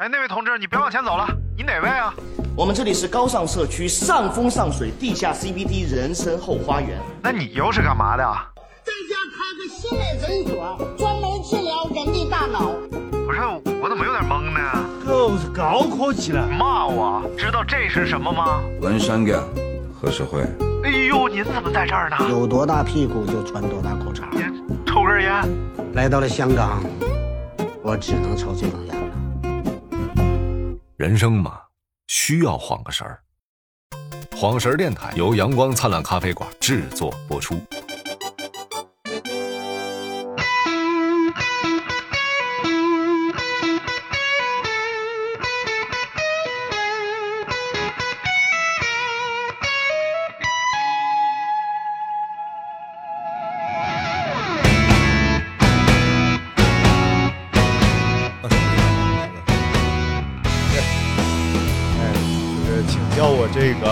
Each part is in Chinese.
哎，那位同志，你别往前走了，你哪位啊？我们这里是高尚社区上风上水地下 CBD 人生后花园。那你又是干嘛的？在家开个心理诊所，专门治疗人的大脑。不是，我怎么有点懵呢？狗是高科技了。骂我？知道这是什么吗？文山哥，何时会？哎呦，您怎么在这儿呢？有多大屁股就穿多大裤衩。抽根烟。来到了香港，我只能抽这种烟了。人生嘛，需要晃个神儿。晃神儿电台由阳光灿烂咖啡馆制作播出。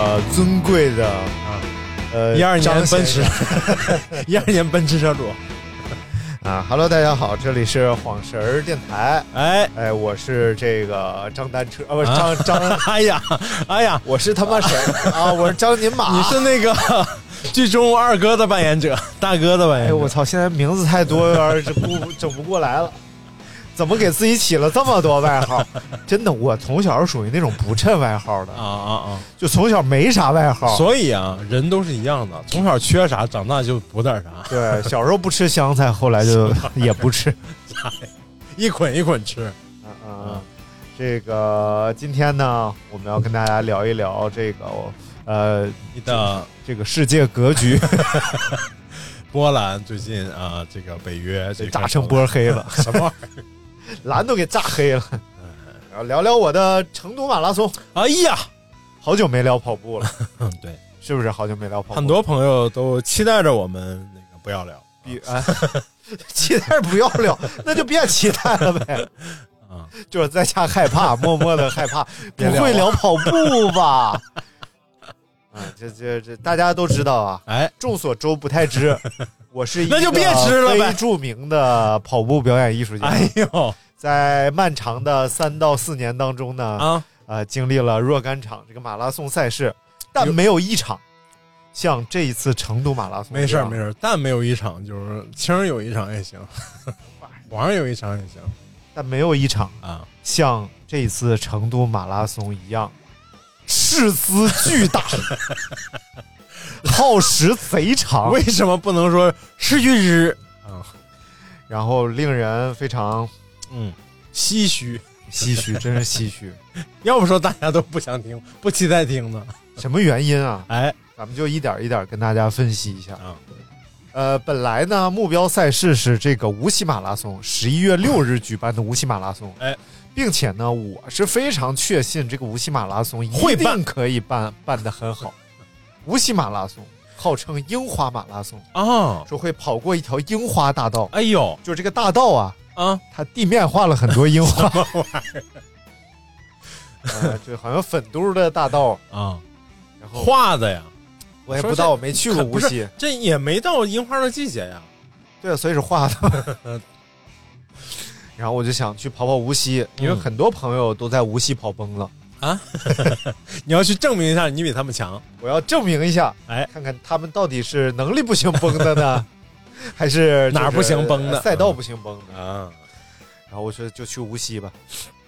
这个尊贵的啊，呃，一二年张奔驰。一二年奔驰车主，啊，Hello，大家好，这里是晃神儿电台，哎，哎，我是这个张单车啊，不是张张，哎呀，哎呀，我是他妈谁 啊？我是张宁马，你是那个剧中二哥的扮演者，大哥的扮演哎，者。我操！现在名字太多，有点整不整不过来了。怎么给自己起了这么多外号？真的，我从小是属于那种不趁外号的，啊啊啊就从小没啥外啊！号。所以啊，人都是一样的，从小缺啥，长大就补点啥，对，小时候不吃香菜，后来就 也不吃。一捆一捆吃。嗯嗯嗯。这个今天呢，我们要跟大家聊一聊这个呃你的这个世界格局，波兰最近啊，这个北约这个炸成波黑了，什么玩意 蓝都给炸黑了。然后聊聊我的成都马拉松，哎呀，好久没聊跑步了，嗯，对，是不是？好久没聊跑步，很多朋友都期待着我们那个不要聊。比哎，期待不要聊，那就别期待了呗。啊，就是在家害怕，默默的害怕，不会聊跑步吧？啊，这这这大家都知道啊。哎，众所周不太知，我是一个那就别吃了呗。非著名的跑步表演艺术家。哎呦。在漫长的三到四年当中呢，啊，呃，经历了若干场这个马拉松赛事，但没有一场像这一次成都马拉松没事儿没事。儿，但没有一场就是青儿有一场也行，皇上有一场也行。但没有一场啊。像这一次成都马拉松一样，斥资巨大，耗时贼长，为什么不能说是句日？啊，然后令人非常嗯，唏嘘。唏嘘，真是唏嘘。要不说大家都不想听，不期待听呢。什么原因啊？哎咱们就一点一点跟大家分析一下。啊，呃，本来呢，目标赛事是这个无锡马拉松，十一月六日举办的无锡马拉松。哎，并且呢，我是非常确信这个无锡马拉松一定可以办办得很好。无锡马拉松号称樱花马拉松，啊，说会跑过一条樱花大道，哎呦。就这个大道啊，啊，它地面画了很多樱花，这好像粉嘟的大道，啊？然后画的呀，我也不知道，我没去过无锡，这也没到樱花的季节呀。对，所以是画的。然后我就想去跑跑无锡，因为嗯。很多朋友都在无锡跑崩了，你要去证明一下你比他们强。我要证明一下，哎，看看他们到底是能力不行崩的呢，还是哪儿不行崩的？赛道不行崩的。啊，然后我说就去无锡吧，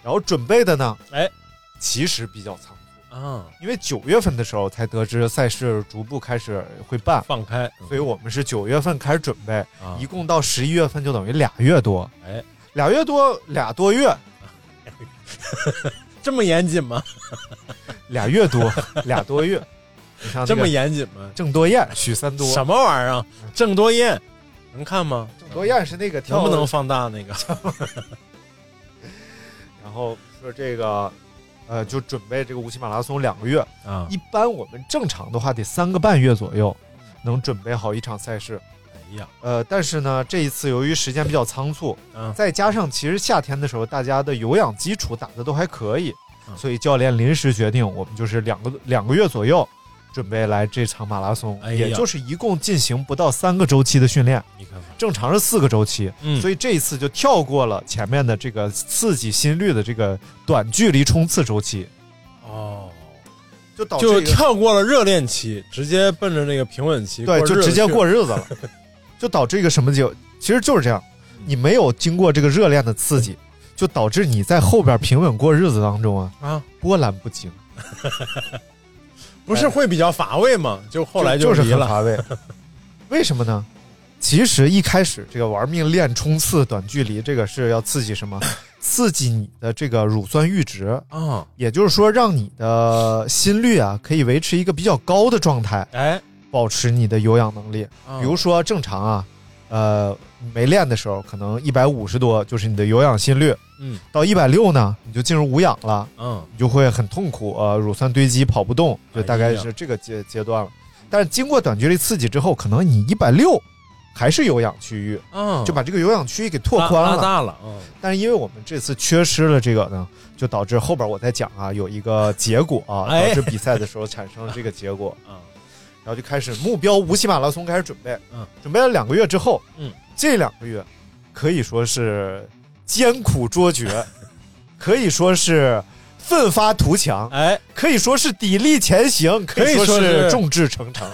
然后准备的呢，哎，其实比较仓促。啊，因为九月份的时候才得知赛事逐步开始会办，放开，所以我们是九月份开始准备，啊。一共到十一月份就等于俩月多，哎，俩月多俩多月，这么严谨吗？俩月多 俩多月，你像这么严，谨吗？郑多燕、许三多，什么玩意儿啊？郑多燕能看吗？郑多燕是那个跳能不能放大那个？然后说这个，呃，就准备这个无锡马拉松两个月，啊，一般我们正常的话得三个半月左右，能准备好一场赛事。呃，但是呢，这一次由于时间比较仓促，嗯。再加上其实夏天的时候大家的有氧基础打的都还可以，嗯。所以教练临时决定，我们就是两个两个月左右准备来这场马拉松，哎也就是一共进行不到三个周期的训练，你看看，正常是四个周期，嗯。所以这一次就跳过了前面的这个刺激心率的这个短距离冲刺周期，哦，就导致就跳过了热恋期，直接奔着那个平稳期，对，就直接过日子了，就导致一个什么结果？其实就是这样，你没有经过这个热恋的刺激，就导致你在后边平稳过日子当中啊，啊，波澜不惊，不是会比较乏味吗？就后来就就是很乏味。为什么呢？其实一开始这个玩命练冲刺短距离，这个是要刺激什么？刺激你的这个乳酸阈值，啊，也就是说，让你的心率啊可以维持一个比较高的状态，哎，保持你的有氧能力。啊比如说正常啊，呃，没练的时候可能一百五十多就是你的有氧心率，嗯到一百六呢你就进入无氧了，嗯，你就会很痛苦，呃，乳酸堆积，跑不动，就大概是这个阶阶段了。但是经过短距离刺激之后，可能你一百六还是有氧区域，嗯，就把这个有氧区域给拓宽了。大了，嗯，但是因为我们这次缺失了这个呢，就导致后边我在讲啊，有一个结果啊，哎导致比赛的时候产生了这个结果。啊，然后就开始目标无锡马拉松开始准备，嗯，准备了两个月之后，嗯，这两个月可以说是艰苦卓绝，可以说是奋发图强，哎，可以说是砥砺前行，可以说是众志成城，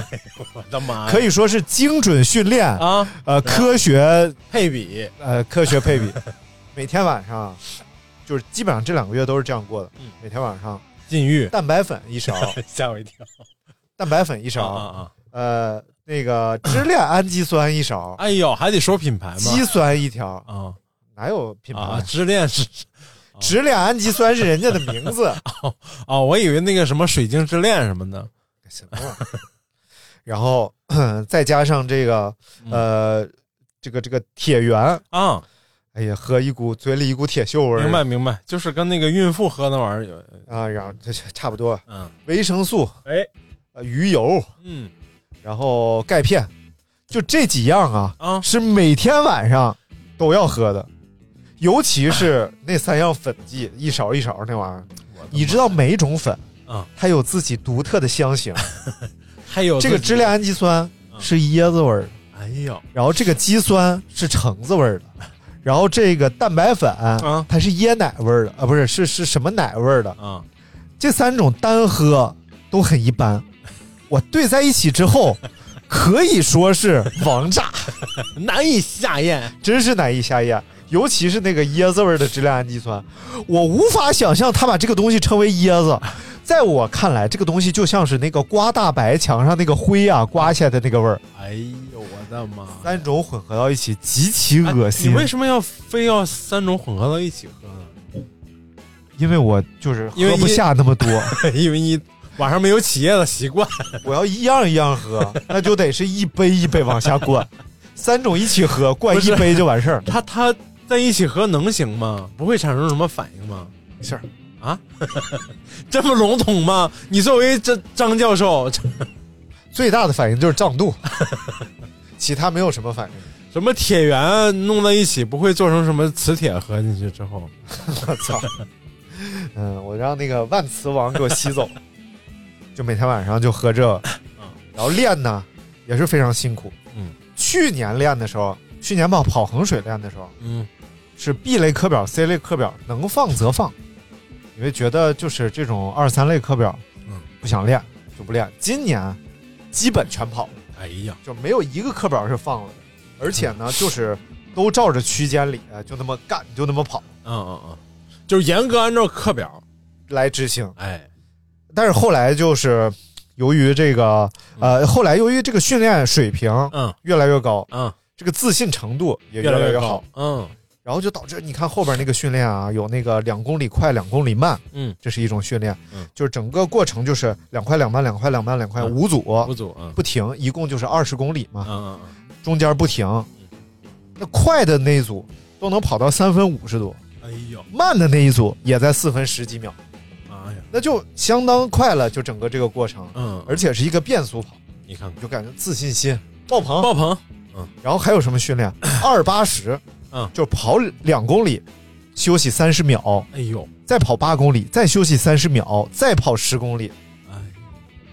我的妈，可以说是精准训练，啊，呃，科学，配比，呃，科学配比，每天晚上就是基本上这两个月都是这样过的，嗯。每天晚上禁欲，蛋白粉一勺，吓我一跳，蛋白粉一勺！呃，那个支链氨基酸一勺，哎呦，还得说品牌吗？肌酸一条，啊。哪有品牌？啊，支链是支链氨基酸是人家的名字，哦，我以为那个什么水晶之恋什么的，什么玩意儿？然后 再加上这个呃，这个这个铁元，啊，哎呀，喝一股嘴里一股铁锈味儿，明白明白，就是跟那个孕妇喝那玩意儿有，啊？然后这差不多，嗯，维生素、哎，呃鱼油，嗯然后钙片，就这几样啊，啊，是每天晚上都要喝的，尤其是 那三样粉剂，一勺一勺那玩意儿。你知道每一种粉啊，它有自己独特的香型。还有这个支链，氨基酸是椰子味儿的，哎呦，然后这个肌酸是橙子味儿的，然后这个蛋白粉啊它是椰奶味儿的啊，不是是是什么奶味儿的？啊，这三种单喝都很一般，我兑在一起之后，可以说是王炸，难以下咽，真是难以下咽。尤其是那个椰子味儿的质量氨基酸，我无法想象他把这个东西称为椰子。在我看来，这个东西就像是那个刮大白墙上那个灰啊刮下来的那个味儿，哎呦，我的妈！三种混合到一起，极其恶哎心。你为什么要非要三种混合到一起喝呢？因为我就是喝不下那么多，因为你晚上没有起夜的习惯。我要一样一样喝，那就得是一杯一杯往下灌，三种一起喝，灌一杯就完事儿。他他在一起喝能行吗？不会产生什么反应吗？没事儿，啊，这么笼统吗？你作为这张教授，最大的反应就是胀肚，其他没有什么反应。什么铁元弄在一起，不会做成什么磁铁喝进去之后？我操！嗯，我让那个万磁王给我吸走，就每天晚上就喝这个，然后练呢也是非常辛苦。嗯，去年练的时候，去年跑跑衡水练的时候，嗯是 B 类课表、C 类课表能放则放，因为觉得就是这种二三类课表，嗯，不想练就不练。今年基本全跑了，哎呀，就没有一个课表是放了的，而且呢，就是都照着区间里就那么干，就那么跑嗯嗯嗯，就是严格按照课表。来执行。哎，但是后来就是由于这个呃，后来由于这个训练水平嗯。越来越高，嗯，这个自信程度也越来越好，。嗯。然后就导致你看后边那个训练啊，有那个两公里快，两公里慢，嗯，这是一种训练，嗯。就是整个过程就是两块两慢，两块两慢，两快嗯五组。五组嗯。不停，一共就是二十公里嘛，嗯中间不停。那快的那一组都能跑到三分五十多，嗯，哎呦，慢的那一组也在四分十几秒，那就相当快了，就整个这个过程，嗯，而且是一个变速跑，你看看。就感觉自信心爆棚。爆棚，嗯。然后还有什么训练？二八十，嗯。就跑两公里，休息三十秒，哎呦，再跑八公里，再休息三十秒，再跑十公里，哎，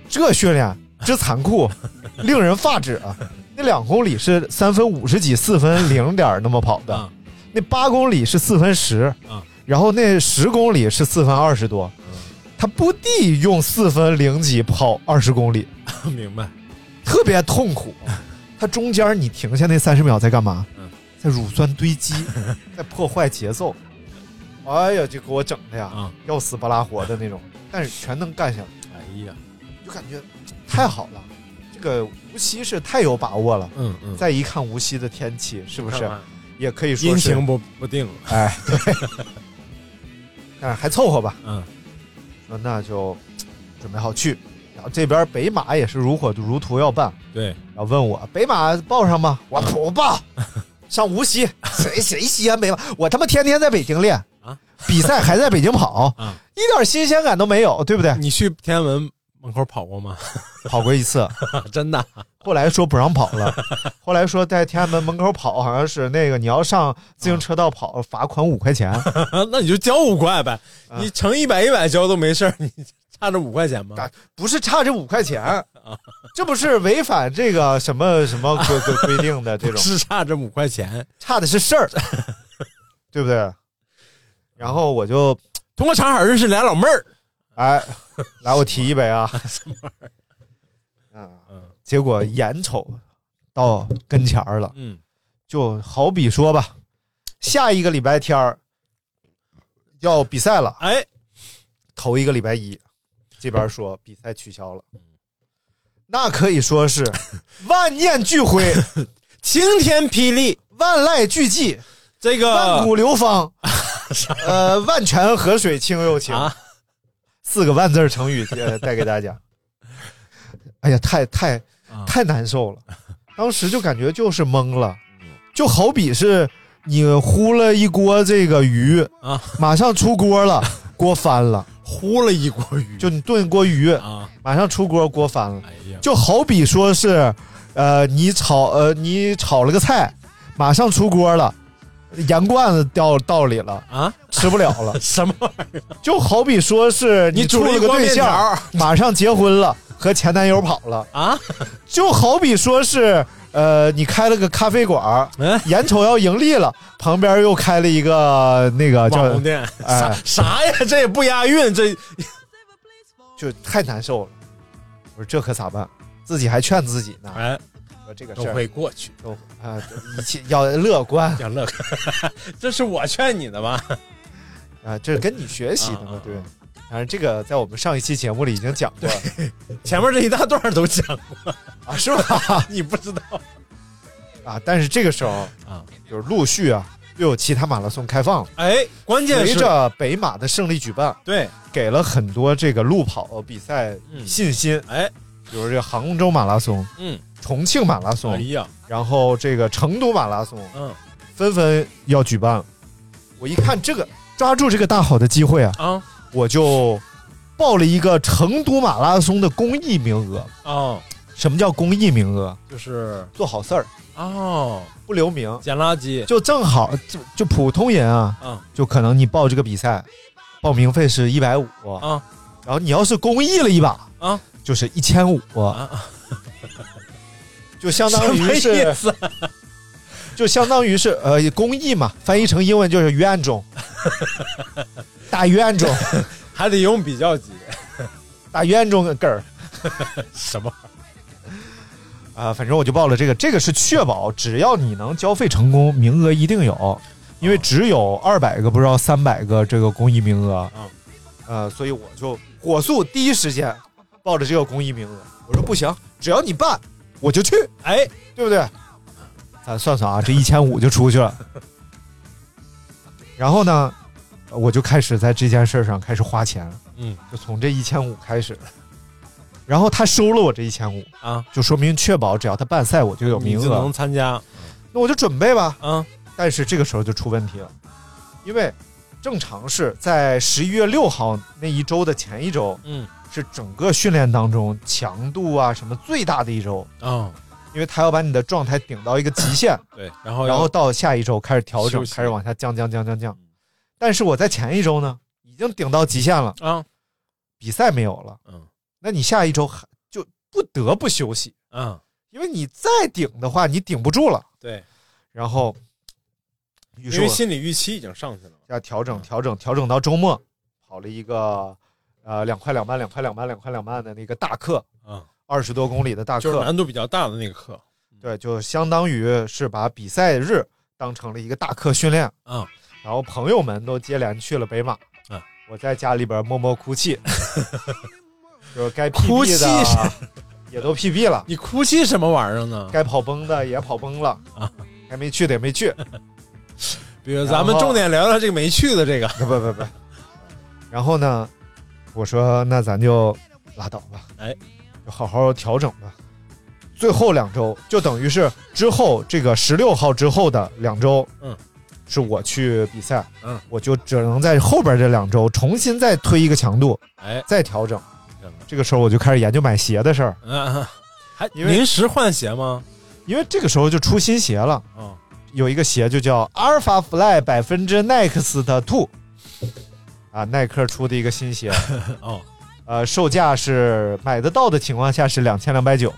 这训练之残酷，令人发指啊！那两公里是三分五十几，四分零点儿那么跑的，啊那八公里是四分十，嗯。然后那十公里是四分二十多，他不地用四分零几跑二十公里，明白。特别痛苦。他中间你停下那三十秒在干嘛嗯？在乳酸堆积，在破坏节奏。哎呀，就给我整的呀，啊要死不拉活的那种，但是全能干下来，哎呀，就感觉太好了。这个无锡是太有把握了。嗯嗯，再一看无锡的天气，是不是也可以说是阴晴不不定？哎，对，但是还凑合吧。嗯那那就准备好去。然后这边北马也是如火如荼要办，对，然后问我北马报上吗？我不报，上无锡，谁谁西安北马？我他妈天天在北京练啊，比赛还在北京跑 啊，一点新鲜感都没有，对不对？你去天安门门口跑过吗？跑过一次，真的？后来说不让跑了，后来说在天安门门口跑，好像是那个你要上自行车道跑，罚款五块钱。那你就交五块呗，啊你乘一百一百交都没事儿，你差这五块钱吗？啊不是差这五块钱，这不是违反这个什么什么规规规定的这种，是差这五块钱。差的是事儿，对不对？然后我就通过长海认识俩老妹儿，哎，来我提一杯啊，啊，结果眼瞅到跟前儿了，嗯。就好比说吧，下一个礼拜天儿要比赛了，哎，头一个礼拜一，这边说比赛取消了，那可以说是 万念俱灰，晴天霹雳，万籁俱寂，这个万古流芳，呃，万泉河水清又清，啊，四个万字成语呃带给大家。哎呀，太太啊太难受了，当时就感觉就是懵了，就好比是你呼了一锅这个鱼啊，马上出锅了，锅翻了，呼了一锅鱼，就你炖锅鱼，啊，马上出锅，锅翻了。哎，就好比说是，呃，你炒呃你炒了个菜，马上出锅了，盐罐子掉道里了，啊，吃不了了。什么玩意儿？就好比说是你处了个对象，马上结婚了，和前男友跑了。啊？就好比说是，呃，你开了个咖啡馆，嗯眼瞅要盈利了，旁边又开了一个那个叫网红，店，哎啥啥呀？这也不押韵，这就太难受了。我说这可咋办？自己还劝自己呢，说这个事儿会过去。都啊，一切要乐观要乐观，这是我劝你的吧？啊，这是跟你学习的嘛对。反正这个在我们上一期节目里已经讲过了前面这一大段都讲过，啊，是吧？你不知道啊，但是这个时候啊？就是陆续啊，又有其他马拉松开放了。哎，关键是随着北马的胜利举办，对，给了很多这个路跑比赛嗯信心。哎，比如这个杭州马拉松、嗯，重庆马拉松哎松，呀，然后这个成都马拉松嗯。纷纷要举办。了。我一看这个，抓住这个大好的机会啊，啊。我就报了一个成都马拉松的公益名额。哦，什么叫公益名额？就是。做好事儿，哦，不留名，捡垃圾，就正好就就普通人啊，嗯。就可能你报这个比赛，报名费是一百五啊，然后你要是公益了一把啊，就是一千五。啊，就相当于是？就相当于是呃公益嘛，翻译成英文就是冤种，打冤种，还得用比较级，打冤种根儿。什么？啊、反正我就报了这个，这个是确保只要你能交费成功，名额一定有，因为只有二百个，不知道三百个这个公益名额，嗯。呃，所以我就火速第一时间报了这个公益名额。我说不行，只要你办，我就去，哎，对不对？咱算算啊，这一千五就出去了。然后呢，我就开始在这件事上开始花钱，嗯就从这一千五开始。然后他收了我这一千五，啊，就说明确保只要他办赛，我就有名额能。参加，那我就准备吧。嗯但是这个时候就出问题了，因为正常是在十一月六号那一周的前一周，嗯是整个训练当中强度啊什么最大的一周，嗯，因为他要把你的状态顶到一个极限，对，然后然后到下一周开始调整开始往下降降降降降。但是我在前一周呢，已经顶到极限了，啊，比赛没有了，嗯，那你下一周还就不得不休息，嗯，因为你再顶的话，你顶不住了。对，然后，因为心理预期已经上去了。要调整调整调整到周末，跑了一个呃两块两半两块两半两块两半的那个大课，嗯，二十多公里的大课就是课，难度比较大的那个课。对，就相当于是把比赛日当成了一个大课训练。嗯，然后朋友们都接连去了北马，嗯，我在家里边默默哭泣，就是该哭 PB 泣的也都 PB 了，你哭泣什么玩意儿呢？该跑崩的也跑崩了啊，该没去的也没去，比如咱们重点聊聊这个没去的这个。不不不不。然后呢，我说那咱就拉倒吧，哎，就好好调整吧。最后两周就等于是之后这个十六号之后的两周，嗯，是我去比赛，嗯，我就只能在后边这两周重新再推一个强度，哎，再调整。这个。时候我就开始研究买鞋的事儿，嗯，还临时换鞋吗？因为这个时候就出新鞋了，嗯，有一个鞋就叫阿尔法 Fly 百分之 Next 的 Two，啊，耐克出的一个新鞋，哦，呃，售价是买得到的情况下是两千两百九，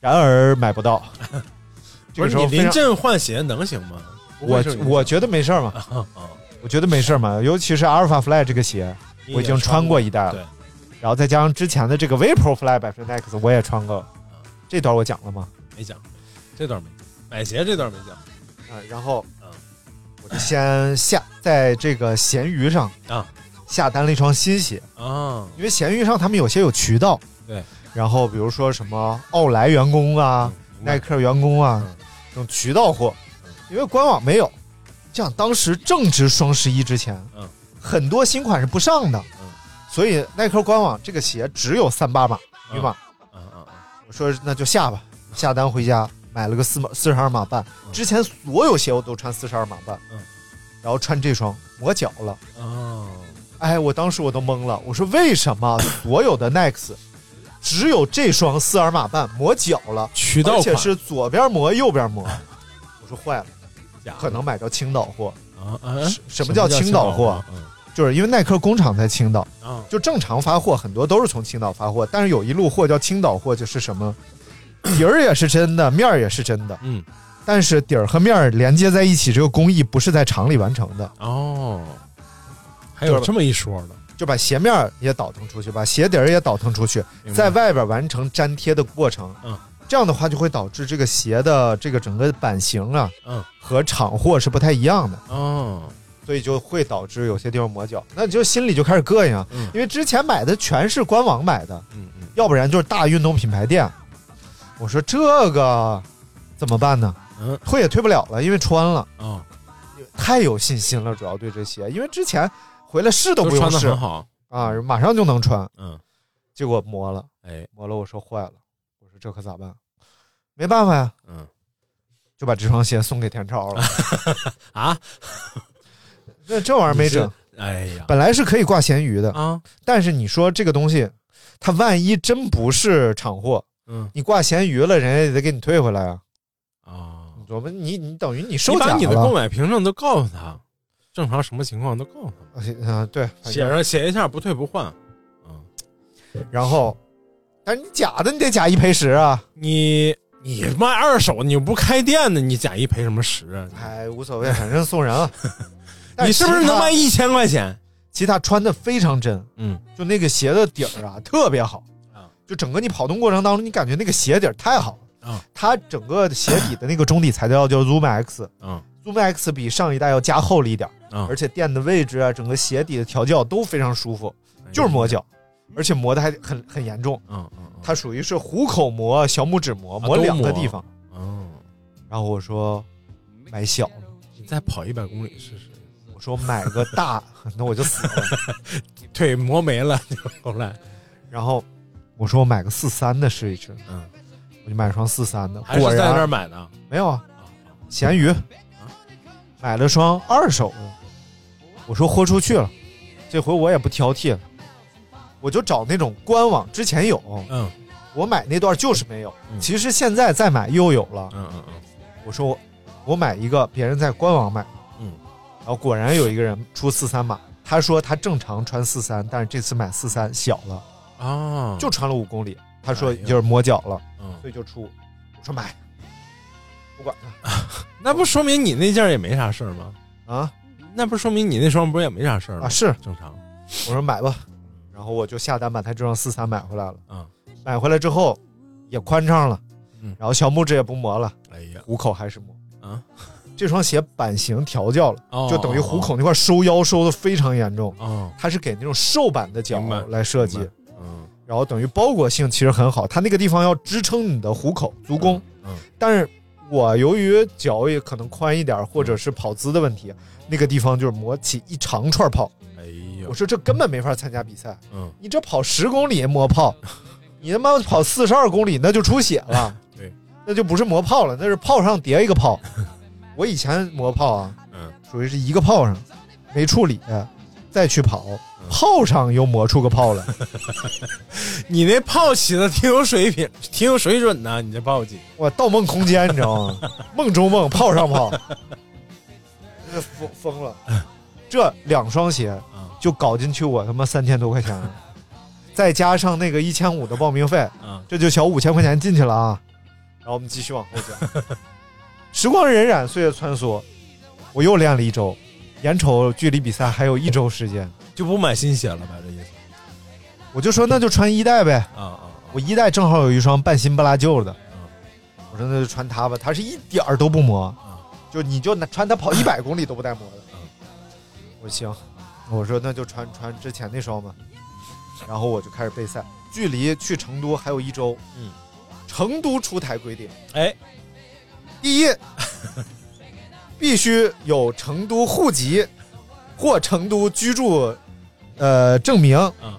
然而买不到。这不是你个时候非常临阵换鞋能行吗？我我觉得没事儿嘛，啊，我觉得没事儿嘛，尤其是 Alpha Fly 这个鞋，我已经穿过一代了对，然后再加上之前的这个 Vapor Fly 百分之 Next 我也穿过，这段我讲了吗？没讲，这段没讲，买鞋这段没讲啊，然后先下在这个闲鱼上啊。下单了一双新鞋，啊，因为闲鱼上他们有些有渠道，对，然后比如说什么奥莱员工啊、嗯耐克员工啊嗯。这种渠道货，因为官网没有。这样当时正值双十一之前，嗯，很多新款是不上的，嗯，所以耐克官网这个鞋只有三八码嗯。女码。嗯嗯嗯，我说那就下吧，下单回家买了个四码四十二码半，嗯。之前所有鞋我都穿四十二码半，嗯，然后穿这双磨脚了，哦，哎，我当时我都懵了，我说为什么所有的 Next 只有这双四二码半磨脚了，渠道款。而且是左边磨右边磨，我说坏了，可能买着青岛货，啊啊，什什么叫青岛货？嗯。就是因为耐克工厂在青岛，啊，就正常发货很多都是从青岛发货，但是有一路货叫青岛货，就是什么 底儿也是真的，面儿也是真的，嗯，但是底儿和面儿连接在一起，这个工艺不是在厂里完成的，哦，还有这么一说的，就把鞋面也倒腾出去，把鞋底儿也倒腾出去，在外边完成粘贴的过程。嗯，这样的话就会导致这个鞋的这个整个版型啊，嗯，和厂货是不太一样的，哦，所以就会导致有些地方磨脚，那你就心里就开始膈应因为之前买的全是官网买的，嗯嗯，要不然就是大运动品牌店。我说这个怎么办呢？嗯，退也退不了了，因为穿了，哦，太有信心了，主要对这鞋，因为之前回来试都不用试的很好，啊，马上就能穿，嗯，结果磨了，哎，磨了，我说坏了，我说这可咋办？没办法呀，嗯。就把这双鞋送给田超了。啊，那这玩意儿没整，哎呀，本来是可以挂闲鱼的，啊，但是你说这个东西，它万一真不是厂货，嗯你挂闲鱼了，人家也得给你退回来啊。啊，我们你你等于你收你把你的购。买凭证都告诉他，正常什么情况都告诉他，啊，对，写上写一下不退不换，嗯，然后，但是你假的你得假一赔十啊。你你卖二手，你又不开店的，你假一赔什么十啊？哎，无所谓，反正送人了。你是不是能卖？一千块钱？其他穿的非常真，嗯就那个鞋的底儿啊特别好啊，就整个你跑动过程当中，你感觉那个鞋底儿太好了嗯。它整个鞋底的那个中底材料叫 Zoom X，嗯 Zoom X 比上一代要加厚了一点而且垫的位置啊，整个鞋底的调教都非常舒服，就是磨脚，而且磨的还很很严重。嗯嗯嗯它属于是虎口磨、小拇指磨，啊磨两个地方。嗯，然后我说买小的，你再跑一百公里试试，我说买个大，那我就死了。腿磨没了，后来然后我说我买个四三的试一试，嗯，我就买双四三的，果还是在那儿买的，没有啊，闲鱼买了双二手的，我说豁出去了，这回我也不挑剔了，我就找那种官网之前有，嗯我买那段就是没有，嗯其实现在再买又有了。嗯嗯嗯。我说我我买一个别人在官网买的，嗯，然后果然有一个人出四三码，他说他正常穿四三，但是这次买四三小了，啊，就穿了五公里，他说就是磨脚了，嗯，所以就出。我说买，不管他 那不说明你那件也没啥事儿吗？啊？那不说明你那双不是也没啥事儿吗？啊是，正常。我说买吧，然后我就下单把他这双四三买回来了。嗯，买回来之后也宽敞了，嗯。然后小拇指也不磨了，哎呀，虎口还是磨。啊，这双鞋版型调教了，哦就等于虎口那块收腰收的非常严重，哦，它是给那种瘦版的脚来设计然后等于包裹性其实很好，它那个地方要支撑你的虎口足弓，嗯。但是我由于脚也可能宽一点，或者是跑姿的问题，那个地方就是磨起一长串泡。哎呀我，说这根本没法参加比赛，嗯，你这跑十公里磨泡，你他妈跑四十二公里那就出血了，对，那就不是磨泡了，那是泡上叠一个泡。我以前磨泡啊，嗯，属于是一个泡上没处理，再去跑，嗯泡上又磨出个炮来。你那炮起的挺有水平，挺有水准呐，你这炮起。我盗梦空间，你知道吗？梦中梦，炮上炮，这 是疯疯了。这两双鞋啊就搞进去我他妈三千多块钱了，再加上那个一千五的报名费，啊，这就小五千块钱进去了啊。然后我们继续往后讲，时光荏苒，岁月穿梭，我又练了一周，眼瞅距离比赛还有一周时间，就不买新鞋了呗？这意思？我就说那就穿一代呗。啊啊我一代正好有一双半新不拉旧的，我说那就穿它吧，它是一点儿都不磨，就你就穿它跑 一百公里都不带磨的。我说行，我说那就穿穿之前那双吧，然后我就开始备赛，距离去成都还有一周。嗯，成都出台规定，哎，第一，必须有成都户籍或成都居住呃证明，嗯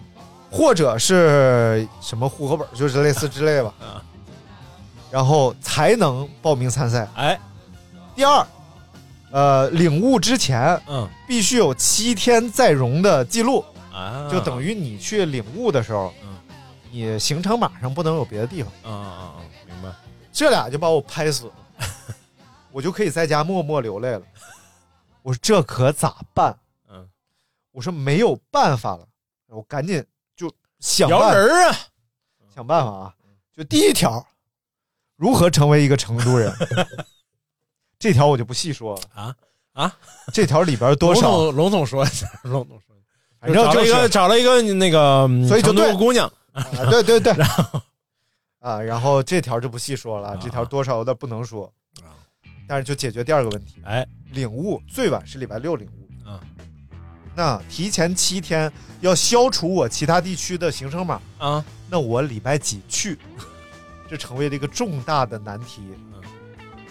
或者是什么户口本，就是类似之类吧。嗯然后才能报名参赛。哎，第二，呃，领悟之前嗯必须有七天在容的记录，啊，就等于你去领悟的时候，嗯你行程码上不能有别的地方。啊啊啊，明白。这俩就把我拍死了，我就可以在家默默流泪了。我说这可咋办？嗯，我说没有办法了，我赶紧就想摇办人啊，想办法啊！就第一条，如何成为一个成都人？这条我就不细说了啊啊！这条里边多笼少？统笼统说一下，龙总说一下。反正就是找了一个找了一个那个所以就对姑娘，啊，对对对，啊，然后这条就不细说了，啊这条多少有点不能说啊，但是就解决第二个问题，哎，领悟最晚是礼拜六领悟，嗯，那提前七天要消除我其他地区的行程码，啊，那我礼拜几去，这成为了一个重大的难题。嗯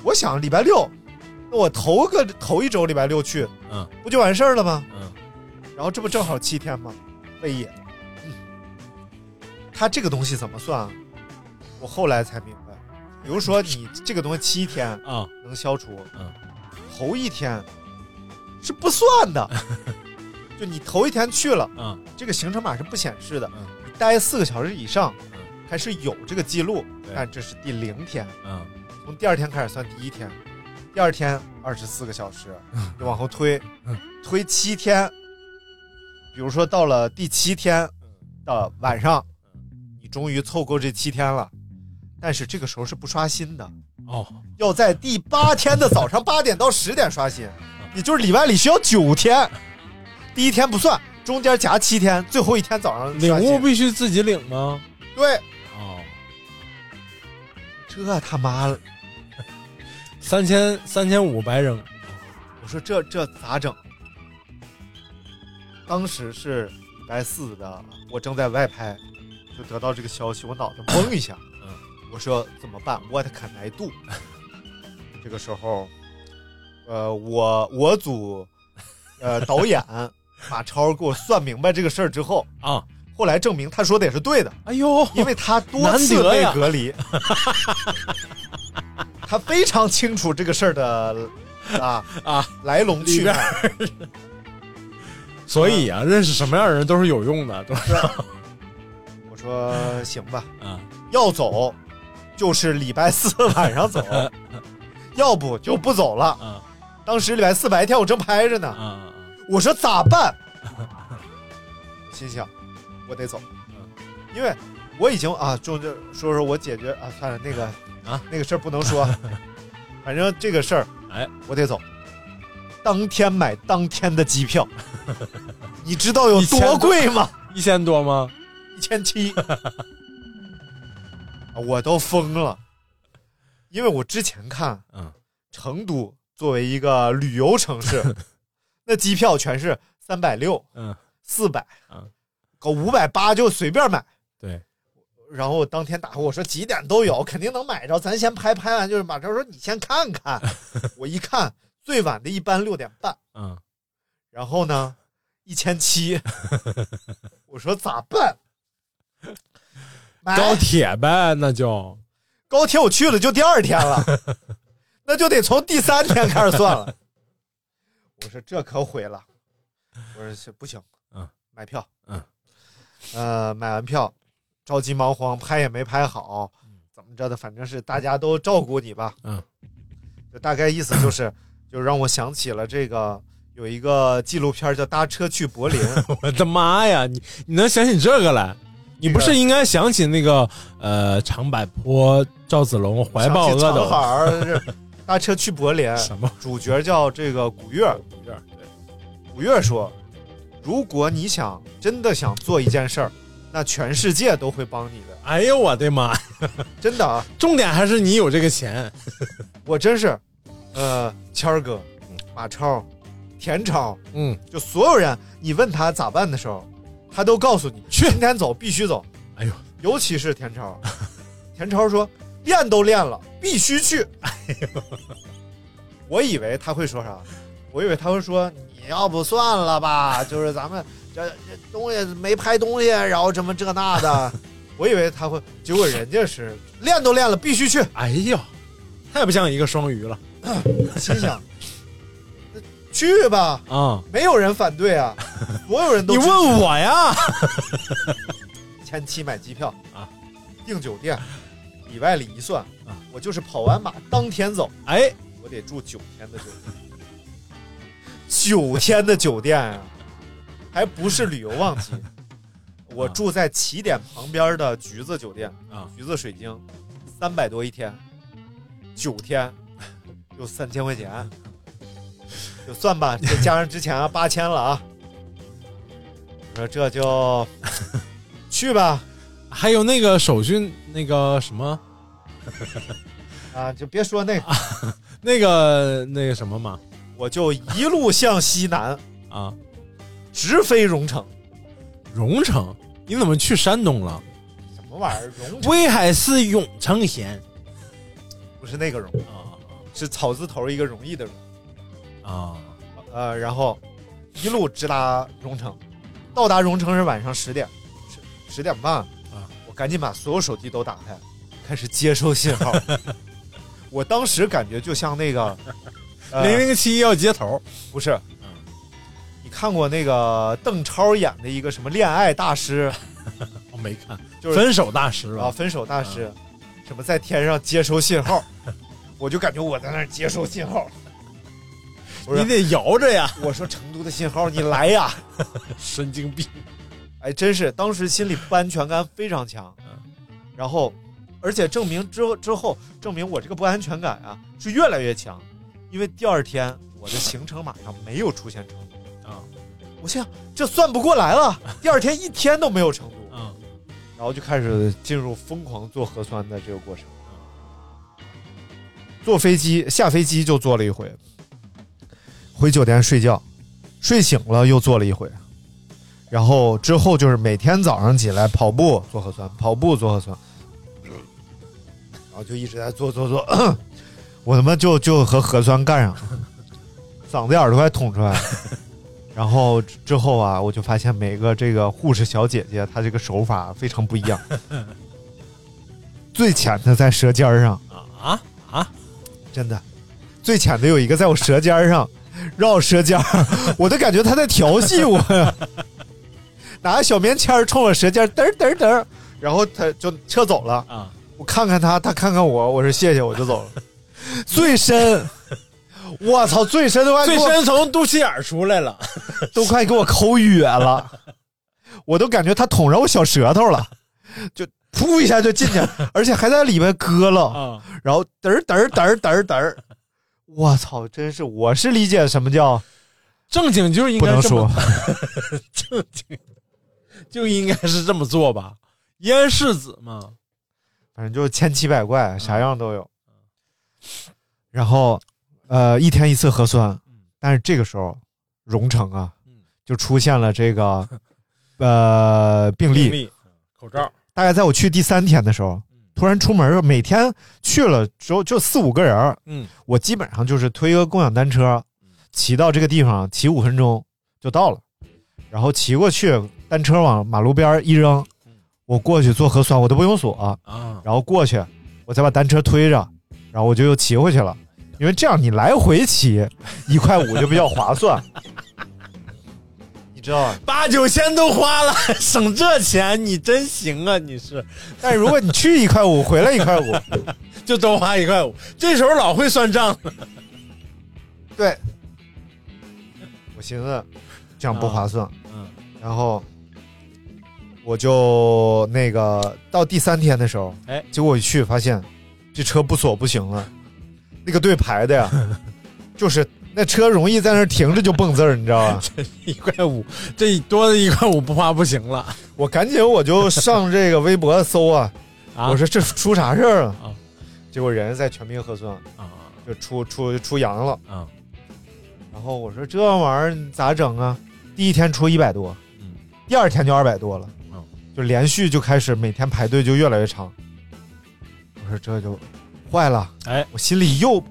我想礼拜六，那我头个头一周礼拜六去，嗯，不就完事儿了吗？嗯，然后这不正好七天吗？贝爷，嗯，他这个东西怎么算啊？我后来才明白，比如说你这个东西七天啊能消除，嗯，头一天是不算的，就你头一天去了，嗯。这个行程码是不显示的，嗯。你待四个小时以上嗯。还是有这个记录，对但这是第零天，嗯。从第二天开始算第一天，第二天二十四个小时，就往后推嗯，推七天。比如说到了第七天的晚上，你终于凑够这七天了，但是这个时候是不刷新的，哦，要在第八天的早上八点到十点刷新，也就是里外里需要九天，第一天不算，中间夹七天，最后一天早上领刷新悟必须自己领吗？对，哦，这他妈了，三千三千五白扔，我说这这咋整？当时是礼拜四的，我正在外拍，就得到这个消息，我脑袋嗡一下。嗯，我说怎么办？What can I do？这个时候，呃，我我组呃导演马超给我算明白这个事儿之后，啊，后来证明他说的也是对的，哎呦，因为他多次被隔离，他非常清楚这个事儿的啊 啊来龙去脉。所以啊，认识什么样的人都是有用的，都是 我说行吧，啊要走就是礼拜四晚上走，要不就不走了。啊当时礼拜四白天我正拍着呢，啊我说咋办？心想我得走，因为我已经啊，就这说说我解决啊，算了，那个啊，那个事儿不能说，反正这个事儿，哎，我得走，当天买当天的机票，你知道有多贵吗？一千多吗？一千七，我都疯了，因为我之前看，嗯，成都作为一个旅游城市，那机票全是三百六，嗯，四百，嗯，搞五百八就随便买。对，然后当天打我说几点都有，肯定能买着，咱先拍，拍完就是马超说你先看看。我一看，最晚的一班六点半，嗯，然后呢，一千七，我说咋办？买。高铁呗，那就。高铁我去了就第二天了，那就得从第三天开始算了。我说这可毁了，我说是不行，嗯，买票，嗯，呃，买完票，着急忙慌，拍也没拍好，怎么着的，反正是大家都照顾你吧，嗯，就大概意思就是，就让我想起了这个有一个纪录片叫《搭车去柏林》，我的妈呀，你你能想起这个来？你不是应该想起那个呃长坂坡赵子龙怀抱阿想起长海斗儿是搭车去柏林，什么主角叫这个古月，古月？对，古月说：“如果你想真的想做一件事儿，那全世界都会帮你的，哎呦我的妈！真的啊！重点还是你有这个钱，我真是，呃，谦儿哥、马超、田超，嗯，就所有人，你问他咋办的时候，他都告诉你去今天走，必须走。哎呦，尤其是田超，田超说练都练了，必须去。哎呦我以为他会说啥，我以为他会说你要不算了吧，就是咱们这这东西没拍东西，然后什么这那的。我以为他会，结果人家是练都练了，必须去。哎呦，太不像一个双鱼了心想，那去吧，啊！没有人反对啊，所有人都你问我呀？前期买机票。啊，订酒店，里外里一算。啊，我就是跑完马当天走，哎，我得住九天的酒店，九天的酒店啊，还不是旅游旺季。我住在起点旁边的橘子酒店。啊，橘子水晶，三百多一天，九天，就三千块钱，就算吧，再加上之前啊八千了啊。我说这就 去吧，还有那个手续，那个什么，啊，就别说那个，那个那个什么嘛我就一路向西南，啊，直飞荣城。荣城，你怎么去山东了？什么玩意儿？荣城威海市永城县不是那个荣，啊是草字头一个容易的容。啊。呃，然后一路直达荣城，到达荣城是晚上十点，十十点半。啊，我赶紧把所有手机都打开，开始接收信号。我当时感觉就像那个，呃零零七要接头。不是，嗯。你看过那个邓超演的一个什么恋爱大师，我没看，就是分手大师啊，分手大师，什么在天上接收信号，我就感觉我在那儿接收信号。你得摇着呀，我说成都的信号，你来呀！神经病。哎，真是当时心里不安全感非常强，然后，而且证明之后之后证明我这个不安全感啊是越来越强，因为第二天我的行程码上没有出现成都啊，我想这算不过来了，第二天一天都没有成都，啊然后就开始进入疯狂做核酸的这个过程。坐飞机下飞机就做了一回，回酒店睡觉，睡醒了又做了一回，然后之后就是每天早上起来跑步做核酸，跑步做核酸，然后就一直在做做做，我他妈就就和核酸干上了，嗓子眼儿都快捅出来了。然后之后啊，我就发现每个这个护士小姐姐她这个手法非常不一样，最浅的在舌尖儿上，啊啊！真的，最浅的有一个在我舌尖儿上绕舌尖儿，我都感觉他在调戏我，拿个小棉签儿冲我舌尖儿嘚儿嘚儿嘚儿，然后他就撤走了。啊！我看看他，他看看我，我说谢谢，我就走了。最深，我操，最深都快最深从肚脐眼儿出来了，都快给我抠哕了，我都感觉他捅着我小舌头了，就噗一下就进去，而且还在里面搁了，啊，然后嘚儿嘚儿嘚儿嘚儿嘚儿，我操，真是我是理解什么叫正经就应不能该这么说，正经就应该是这么做吧，燕世子嘛，反正就千奇百怪，啥样都有。然后，呃，一天一次核酸，但是这个时候，荣城啊，就出现了这个 呃病例。病例口罩，大概在我去第三天的时候，突然出门，每天去了之后就四五个人儿，嗯，我基本上就是推个共享单车，骑到这个地方，骑五分钟就到了，然后骑过去，单车往马路边一扔，我过去做核酸，我都不用锁、啊，然后过去，我再把单车推着，然后我就又骑回去了，因为这样你来回骑一块五就比较划算，你知道吧？八九千都花了，省这钱你真行啊！你是。但是如果你去一块五，回来一块五，就多花一块五，这时候老会算账。了。对，我寻思这样不划算，嗯。然后我就那个到第三天的时候，哎。结果我一去发现这车不锁不行了，那个队排的呀，就是那车容易在那儿停着就蹦字儿，你知道吧？一块五，这多的一块五不花不行了我赶紧我就上这个微博搜啊，啊！我说这出啥事儿啊啊？结果人在全民核酸啊就出出出阳了，啊然后我说这玩意儿咋整啊？第一天出一百多，嗯第二天就二百多了，嗯就连续就开始每天排队就越来越长。我说这就坏了，哎我心里又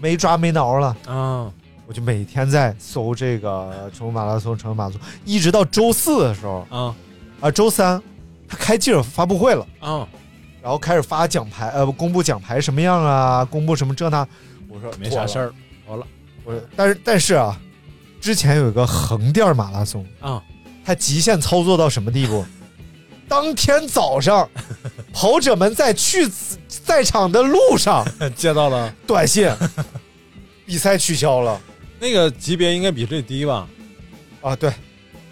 没抓没挠了，啊。我就每天在搜这个成都马拉松、成都马拉松，一直到周四的时候。啊。啊，周三他开记者发布会了，啊！然后开始发奖牌，呃，公布奖牌什么样啊，公布什么这那。我说，没啥事儿，好了。我说但是但是啊，之前有一个横店马拉松，啊。他极限操作到什么地步？当天早上，跑者们在去赛场的路上 接到了短信，比赛取消了那个级别应该比这低吧？啊！对，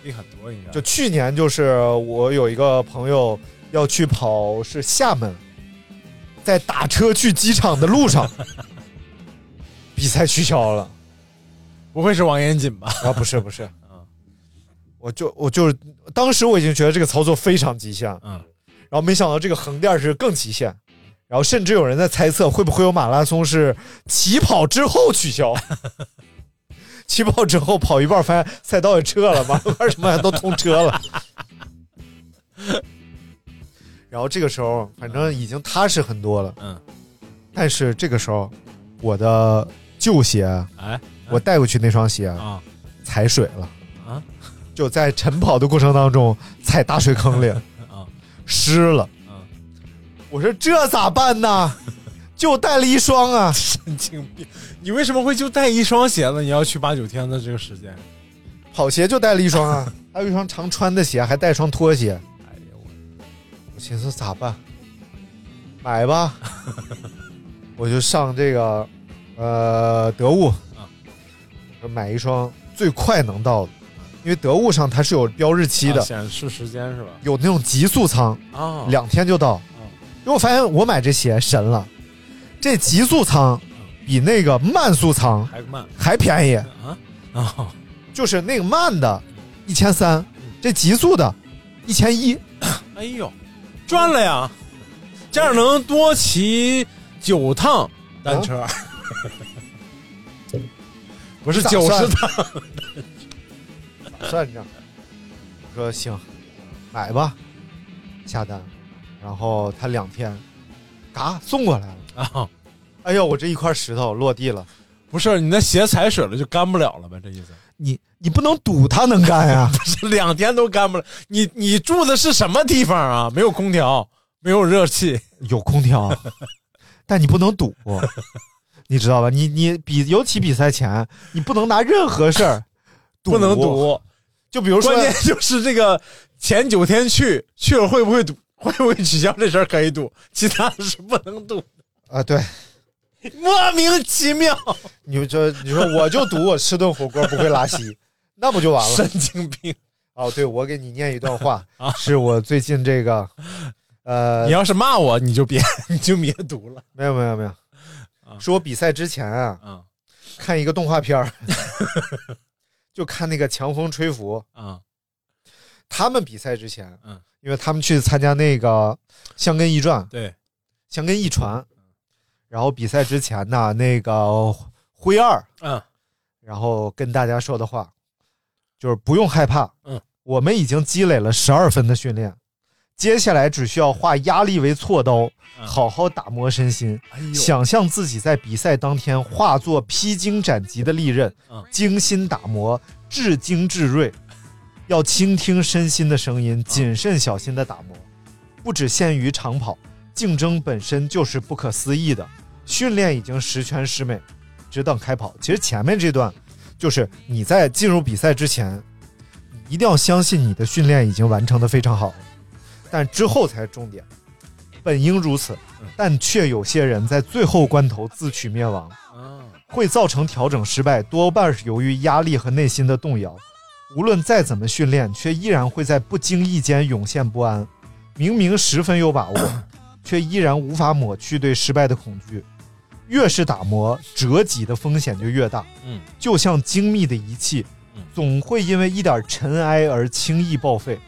低很多应该。就去年就是我有一个朋友要去跑是厦门，在打车去机场的路上，比赛取消了不会是王严谨吧？啊！不是不是，我就我就是当时我已经觉得这个操作非常极限，嗯，然后没想到这个横店是更极限，然后甚至有人在猜测会不会有马拉松是起跑之后取消，起跑之后跑一半发现赛道也撤了，马路边什么都通车了。然后这个时候，反正已经踏实很多了。嗯，但是这个时候，我的旧鞋，哎我带过去那双鞋啊踩水了，啊就在晨跑的过程当中踩大水坑里，啊湿了。啊！我说这咋办呢？就带了一双啊，神经病！你为什么会就带一双鞋子？你要去八九天的这个时间？跑鞋就带了一双啊，还有一双常穿的鞋，还带一双拖鞋。哎呀我我寻思咋办？买吧，我就上这个呃得物，说买一双最快能到的，因为得物上它是有标日期的，啊显示时间是吧？有那种极速仓，啊，两天就到。因为我发现我买这鞋神了，这极速仓比那个慢速仓还慢还便宜，啊啊！就是那个慢的，一千三，这极速的，一千一。哎呦，赚了呀！这样能多骑九趟单车，不是九十趟。算账。我说行，买吧，下单，然后他两天，嘎送过来了。啊，哎呦，我这一块石头落地了，不是你那鞋踩水了就干不了了呗？这意思你你不能赌它能干呀？不是两天都干不了。你你住的是什么地方啊？没有空调，没有热气，有空调，但你不能赌，你知道吧？你你比尤其比赛前，你不能拿任何事儿不能。赌。就比如说关，键 就是这个前九天去去了会不会赌，会不会取消这事儿可以赌，其他的是不能赌。啊，对，莫名其妙，你说你说我就赌我吃顿火锅不会拉稀，那不就完了？神经病。哦，对，我给你念一段话，啊是我最近这个，呃你，要是骂我，你就别你就别读了没有没有没有，是我比赛之前啊，啊看一个动画片儿就看那个强风吹拂，啊。他们比赛之前，嗯，因为他们去参加那个香根驿传、对，香根驿传，然后比赛之前呢，那个辉二，嗯。然后跟大家说的话就是不用害怕，嗯，我们已经积累了十二分的训练，接下来只需要化压力为锉刀，嗯好好打磨身心，哎想象自己在比赛当天化作披荆斩棘的利刃，嗯精心打磨，至精至锐。要倾听身心的声音，谨慎小心的打磨，不只限于长跑，竞争本身就是不可思议的。训练已经十全十美，只等开跑。其实前面这段，就是你在进入比赛之前，你一定要相信你的训练已经完成的非常好了，但之后才是重点。本应如此，但却有些人在最后关头自取灭亡，啊会造成调整失败，多半是由于压力和内心的动摇。无论再怎么训练，却依然会在不经意间涌现不安。明明十分有把握，却依然无法抹去对失败的恐惧。越是打磨，折戟的风险就越大。嗯，就像精密的仪器嗯，总会因为一点尘埃而轻易报废。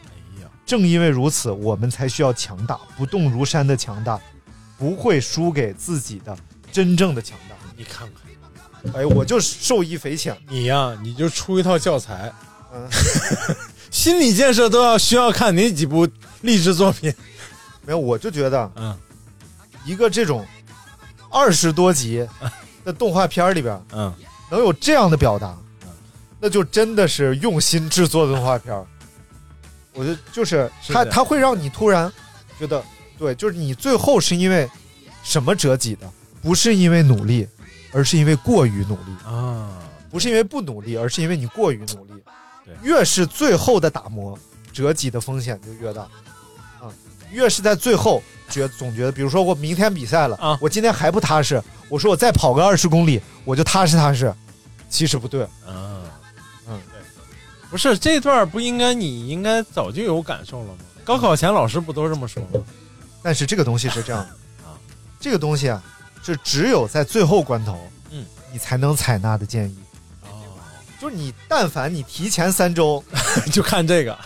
正因为如此，我们才需要强大、不动如山的强大，不会输给自己的真正的强大。你看看哎，我就受益匪浅。你呀、你就出一套教材，嗯，心理建设都要需要看哪几部励志作品。没有，我就觉得嗯一个这种二十多集的动画片里边嗯，能有这样的表达，那就真的是用心制作的动画片儿。我觉得就是他，是的它会让你突然觉得，对，就是你最后是因为什么折戟的？不是因为努力，而是因为过于努力；啊，不是因为不努力，而是因为你过于努力。对越是最后的打磨，折戟的风险就越大。啊，越是在最后觉总觉得，比如说我明天比赛了，啊我今天还不踏实，我说我再跑个二十公里，我就踏实踏实，其实不对。啊，嗯，对，不是这段不应该你应该早就有感受了吗？高考前老师不都这么说吗？但是这个东西是这样的。啊，这个东西啊，是只有在最后关头，嗯，你才能采纳的建议。哦，就是你，但凡你提前三周，就看这个。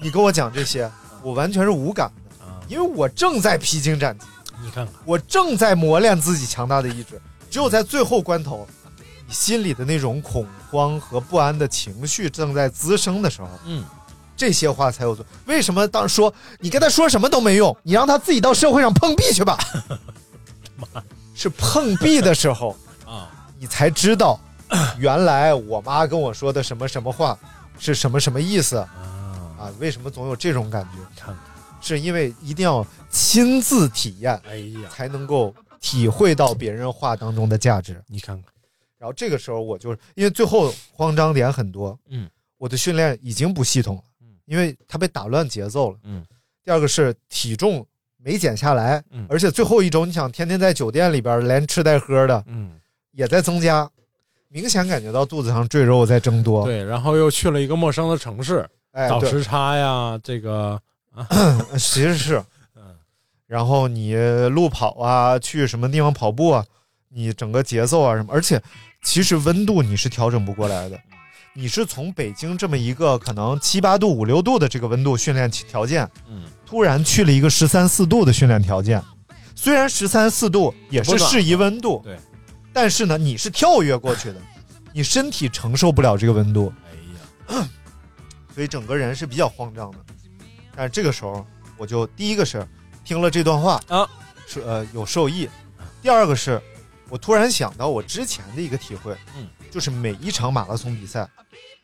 你跟我讲这些，我完全是无感的，啊，因为我正在披荆斩棘，你看看，我正在磨练自己强大的意志。只有在最后关头，你心里的那种恐慌和不安的情绪正在滋生的时候，嗯，这些话才有作。为什么当说你跟他说什么都没用，你让他自己到社会上碰壁去吧？是碰壁的时候，啊，你才知道，原来我妈跟我说的什么什么话是什么什么意思啊，啊？为什么总有这种感觉？看看，是因为一定要亲自体验，哎呀，才能够体会到别人话当中的价值。你看看，然后这个时候，我就是因为最后慌张点很多，嗯，我的训练已经不系统了，嗯，因为它被打乱节奏了。嗯，第二个是体重没减下来，嗯而且最后一周，你想天天在酒店里边连吃带喝的嗯，也在增加，明显感觉到肚子上赘肉在增多。，对，然后又去了一个陌生的城市，哎，对，倒时差呀，这个，其实是，嗯，然后你路跑啊，去什么地方跑步啊，你整个节奏啊什么，而且其实温度你是调整不过来的，你是从北京这么一个可能七八度、五六度的这个温度训练条件，嗯，突然去了一个十三四度的训练条件，虽然十三四度也是适宜温度，对，但是呢，你是跳跃过去的，你身体承受不了这个温度，哎呀，所以整个人是比较慌张的。但是这个时候，我就第一个是听了这段话啊，是呃有受益；第二个是我突然想到我之前的一个体会，嗯，就是每一场马拉松比赛，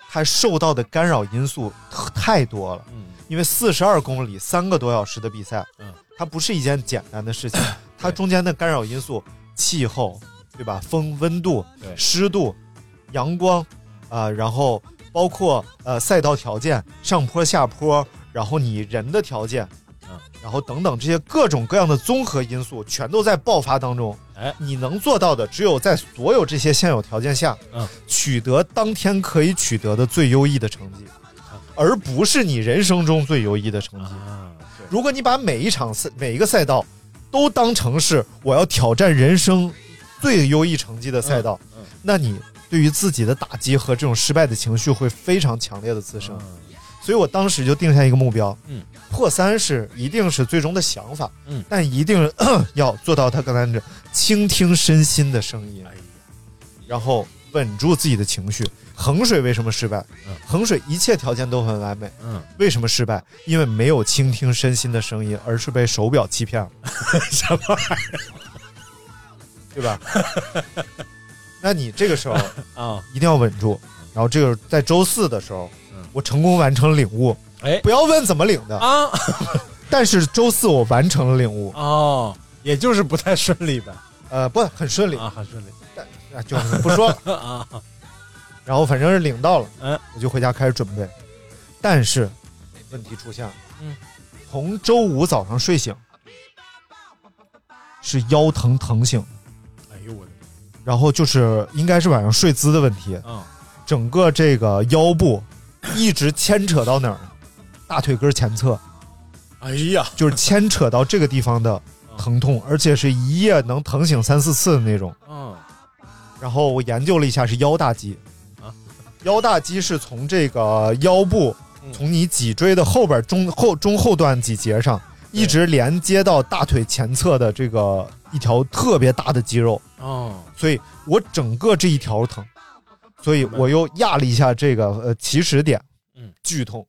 它受到的干扰因素太多了。嗯，因为四十二公里三个多小时的比赛，嗯，它不是一件简单的事情，它中间的干扰因素，气候，对吧？风、温度、湿度、阳光，啊、然后包括呃赛道条件，上坡下坡，然后你人的条件，嗯，然后等等这些各种各样的综合因素，全都在爆发当中。哎，你能做到的，只有在所有这些现有条件下，嗯，取得当天可以取得的最优异的成绩，而不是你人生中最优异的成绩。啊，如果你把每一场赛每一个赛道都当成是我要挑战人生最优异成绩的赛道，嗯嗯那你对于自己的打击和这种失败的情绪会非常强烈的滋生。所以我当时就定下一个目标，嗯，破三是一定是最终的想法，嗯但一定 要做到他刚才这倾听身心的声音，哎呀，然后稳住自己的情绪。衡水为什么失败？嗯衡水一切条件都很完美，嗯，为什么失败？因为没有倾听身心的声音，而是被手表欺骗了，什么玩意对吧？那你这个时候儿 啊？一定要稳住。然后这个在周四的时候，嗯我成功完成了领悟。哎不要问怎么领的，啊但是周四我完成了领悟，哦，也就是不太顺利呗。呃，不很顺利，啊，很顺利但啊，就不说了。啊。然后反正是领到了，嗯，我就回家开始准备。但是问题出现了，嗯，从周五早上睡醒是腰疼疼醒的，哎呦我的然后就是应该是晚上睡姿的问题，嗯！整个这个腰部一直牵扯到哪儿？大腿根前侧，哎呀，就是牵扯到这个地方的疼痛，而且是一夜能疼醒三四次的那种。嗯。然后我研究了一下，是腰大肌。啊，腰大肌是从这个腰部，嗯。从你脊椎的后边中后中后段几节上，一直连接到大腿前侧的这个一条特别大的肌肉，哦，所以我整个这一条疼，所以我又压了一下这个呃起始点，嗯，剧痛，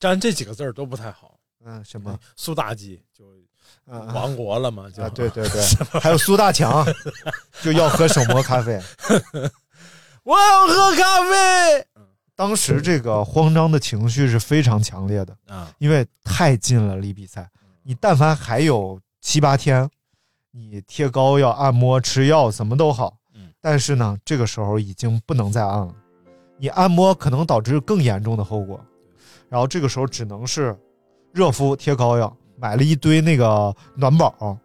沾这几个字儿都不太好。嗯，什么？苏妲己就嗯亡国了嘛？就啊，对对对，还有苏大强 就要喝手磨咖啡。我要喝咖啡当时这个慌张的情绪是非常强烈的，啊！因为太近了离比赛。你但凡还有七八天，你贴膏药、按摩、吃药什么都好，嗯，但是呢，这个时候已经不能再按了。你按摩可能导致更严重的后果，然后这个时候只能是热敷、贴膏药，买了一堆那个暖宝，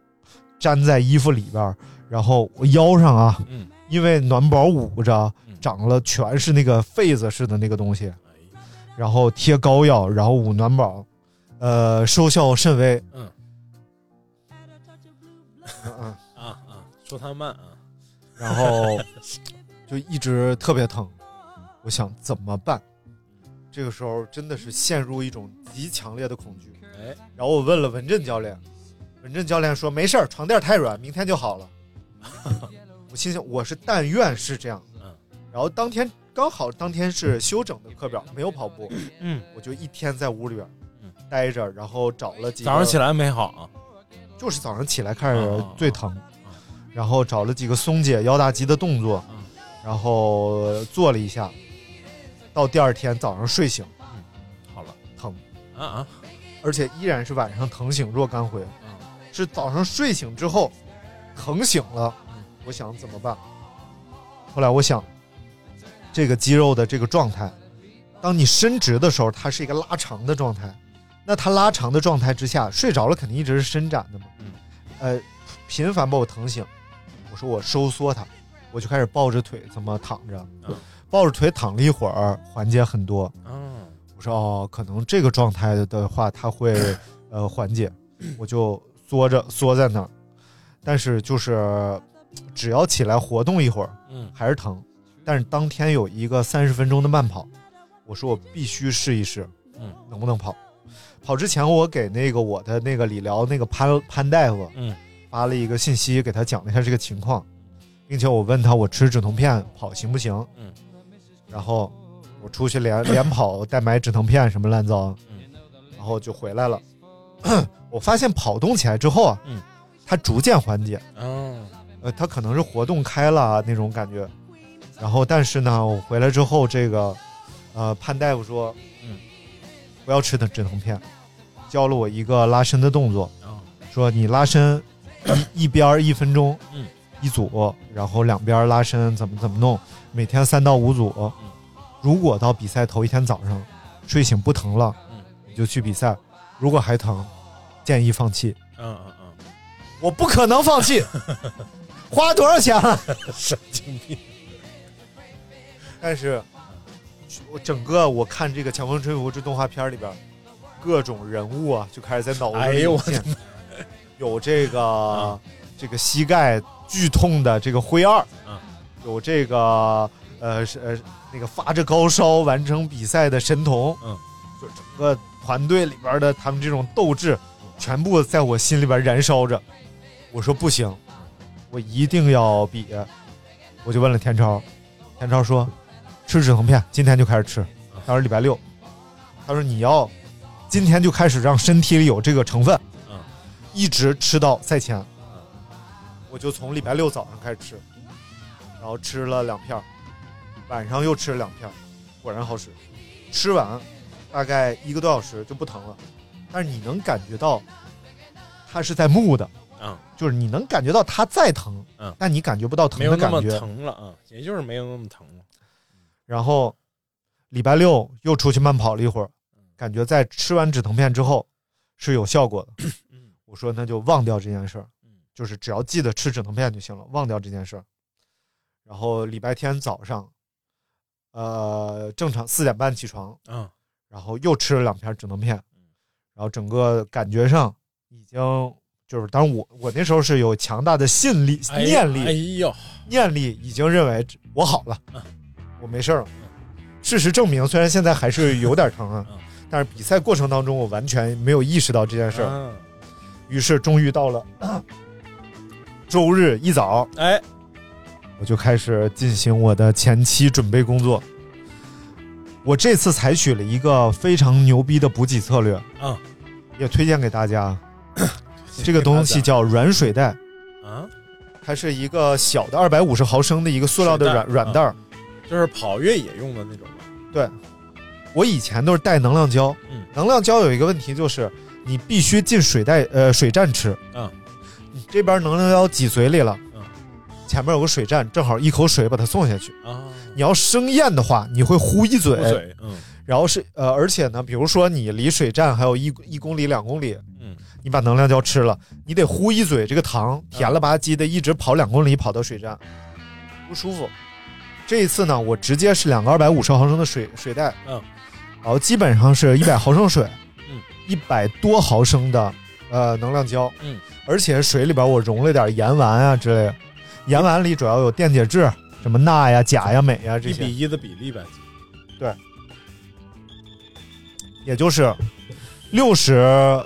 粘在衣服里边儿，然后我腰上啊，嗯，因为暖宝捂着嗯，长了全是那个痱子似的那个东西，然后贴膏药，然后捂暖宝，呃，收效甚微。嗯嗯嗯，啊啊，说他慢啊，然后就一直特别疼，我想怎么办？这个时候真的是陷入一种极强烈的恐惧。哎，然后我问了文振教练，文振教练说没事儿，床垫太软，明天就好了。我心想我是但愿是这样，嗯然后当天刚好当天是休整的课表，没有跑步，嗯，我就一天在屋里边嗯待着，然后找了几个早上起来没好啊？就是早上起来开始哦最疼，然后找了几个松解腰大肌的动作嗯，然后做了一下，到第二天早上睡醒嗯好了。疼，啊啊。而且依然是晚上疼醒若干回，嗯！是早上睡醒之后疼醒了嗯，我想怎么办？后来我想，这个肌肉的这个状态，当你伸直的时候，它是一个拉长的状态，那它拉长的状态之下，睡着了肯定一直是伸展的嘛，嗯，呃，频繁把我疼醒，我说我收缩它，我就开始抱着腿这么躺着，嗯抱着腿躺了一会儿，缓解很多。嗯我说哦，可能这个状态的话，它会 呃缓解，我就缩着缩在那儿，但是就是只要起来活动一会儿嗯。还是疼，但是当天有一个三十分钟的慢跑，我说我必须试一试，嗯，能不能跑？跑之前我给那个我的那个理疗那个潘潘大夫嗯。发了一个信息，给他讲了一下这个情况，并且我问他我吃止痛片跑行不行？嗯，然后我出去连连跑带买止疼片什么乱糟，嗯，然后就回来了。我发现跑动起来之后啊，嗯，它逐渐缓解，嗯呃，它可能是活动开了啊那种感觉。然后但是呢，我回来之后，这个呃潘大夫说，嗯，不要吃的止疼片，教了我一个拉伸的动作，哦。说你拉伸一一边一分钟，嗯，一组，然后两边拉伸怎么怎么弄，每天三到五组。嗯如果到比赛头一天早上睡醒不疼了，嗯你就去比赛；如果还疼，建议放弃。嗯嗯嗯，我不可能放弃，花多少钱啊？神经病。但是，我整个我看这个《强风吹拂》这动画片里边，各种人物啊，就开始在脑子哎呦我里现。有这个、这个膝盖剧痛的这个灰二，嗯有这个呃是呃那个发着高烧完成比赛的神童，嗯，就整个团队里边的他们这种斗志，全部在我心里边燃烧着。我说不行，我一定要比。我就问了田超，田超说吃止疼片，今天就开始吃。他说礼拜六，他说你要今天就开始让身体里有这个成分，嗯，一直吃到赛前。我就从礼拜六早上开始吃，然后吃了两片儿，晚上又吃了两片儿，果然好使。吃完大概一个多小时就不疼了，但是你能感觉到它是在木的，嗯，就是你能感觉到它在疼，嗯但你感觉不到疼没有那么的感觉。疼了啊，也就是没有那么疼了。然后礼拜六又出去慢跑了一会儿，感觉在吃完止疼片之后是有效果的。我说那就忘掉这件事儿，就是只要记得吃止疼片就行了，忘掉这件事儿。然后礼拜天早上，呃，正常四点半起床，嗯。然后又吃了两片止疼片，然后整个感觉上已经就是，当然我我那时候是有强大的信力、哎念力，哎呦，念力已经认为我好了，我没事了。事实证明，虽然现在还是有点疼啊，但是比赛过程当中我完全没有意识到这件事儿。嗯。于是终于到了 周日一早，哎，我就开始进行我的前期准备工作。我这次采取了一个非常牛逼的补给策略，嗯，也推荐给大家。这个东西叫软水袋，啊，它是一个小的二百五十毫升的一个塑料的软软袋儿。就是跑越野用的那种。对，我以前都是带能量胶，嗯。能量胶有一个问题就是你必须进水袋呃水站吃，嗯，你这边能量胶挤嘴里了，嗯，前面有个水站，正好一口水把它送下去。啊，你要生咽的话，你会呼一嘴，嗯。然后是呃，而且呢，比如说你离水站还有一一公里、两公里，嗯，你把能量胶吃了，你得呼一嘴这个糖，甜了吧唧的，一直跑两公里跑到水站，不舒服。这一次呢，我直接是两个二百五十毫升的水水袋，嗯，然后基本上是一百毫升水，嗯，一百多毫升的呃能量胶，嗯，而且水里边我融了点盐丸啊之类的，盐丸里主要有电解质，什么钠呀、钾呀、镁呀这些，一比一的比例呗。对也就是六十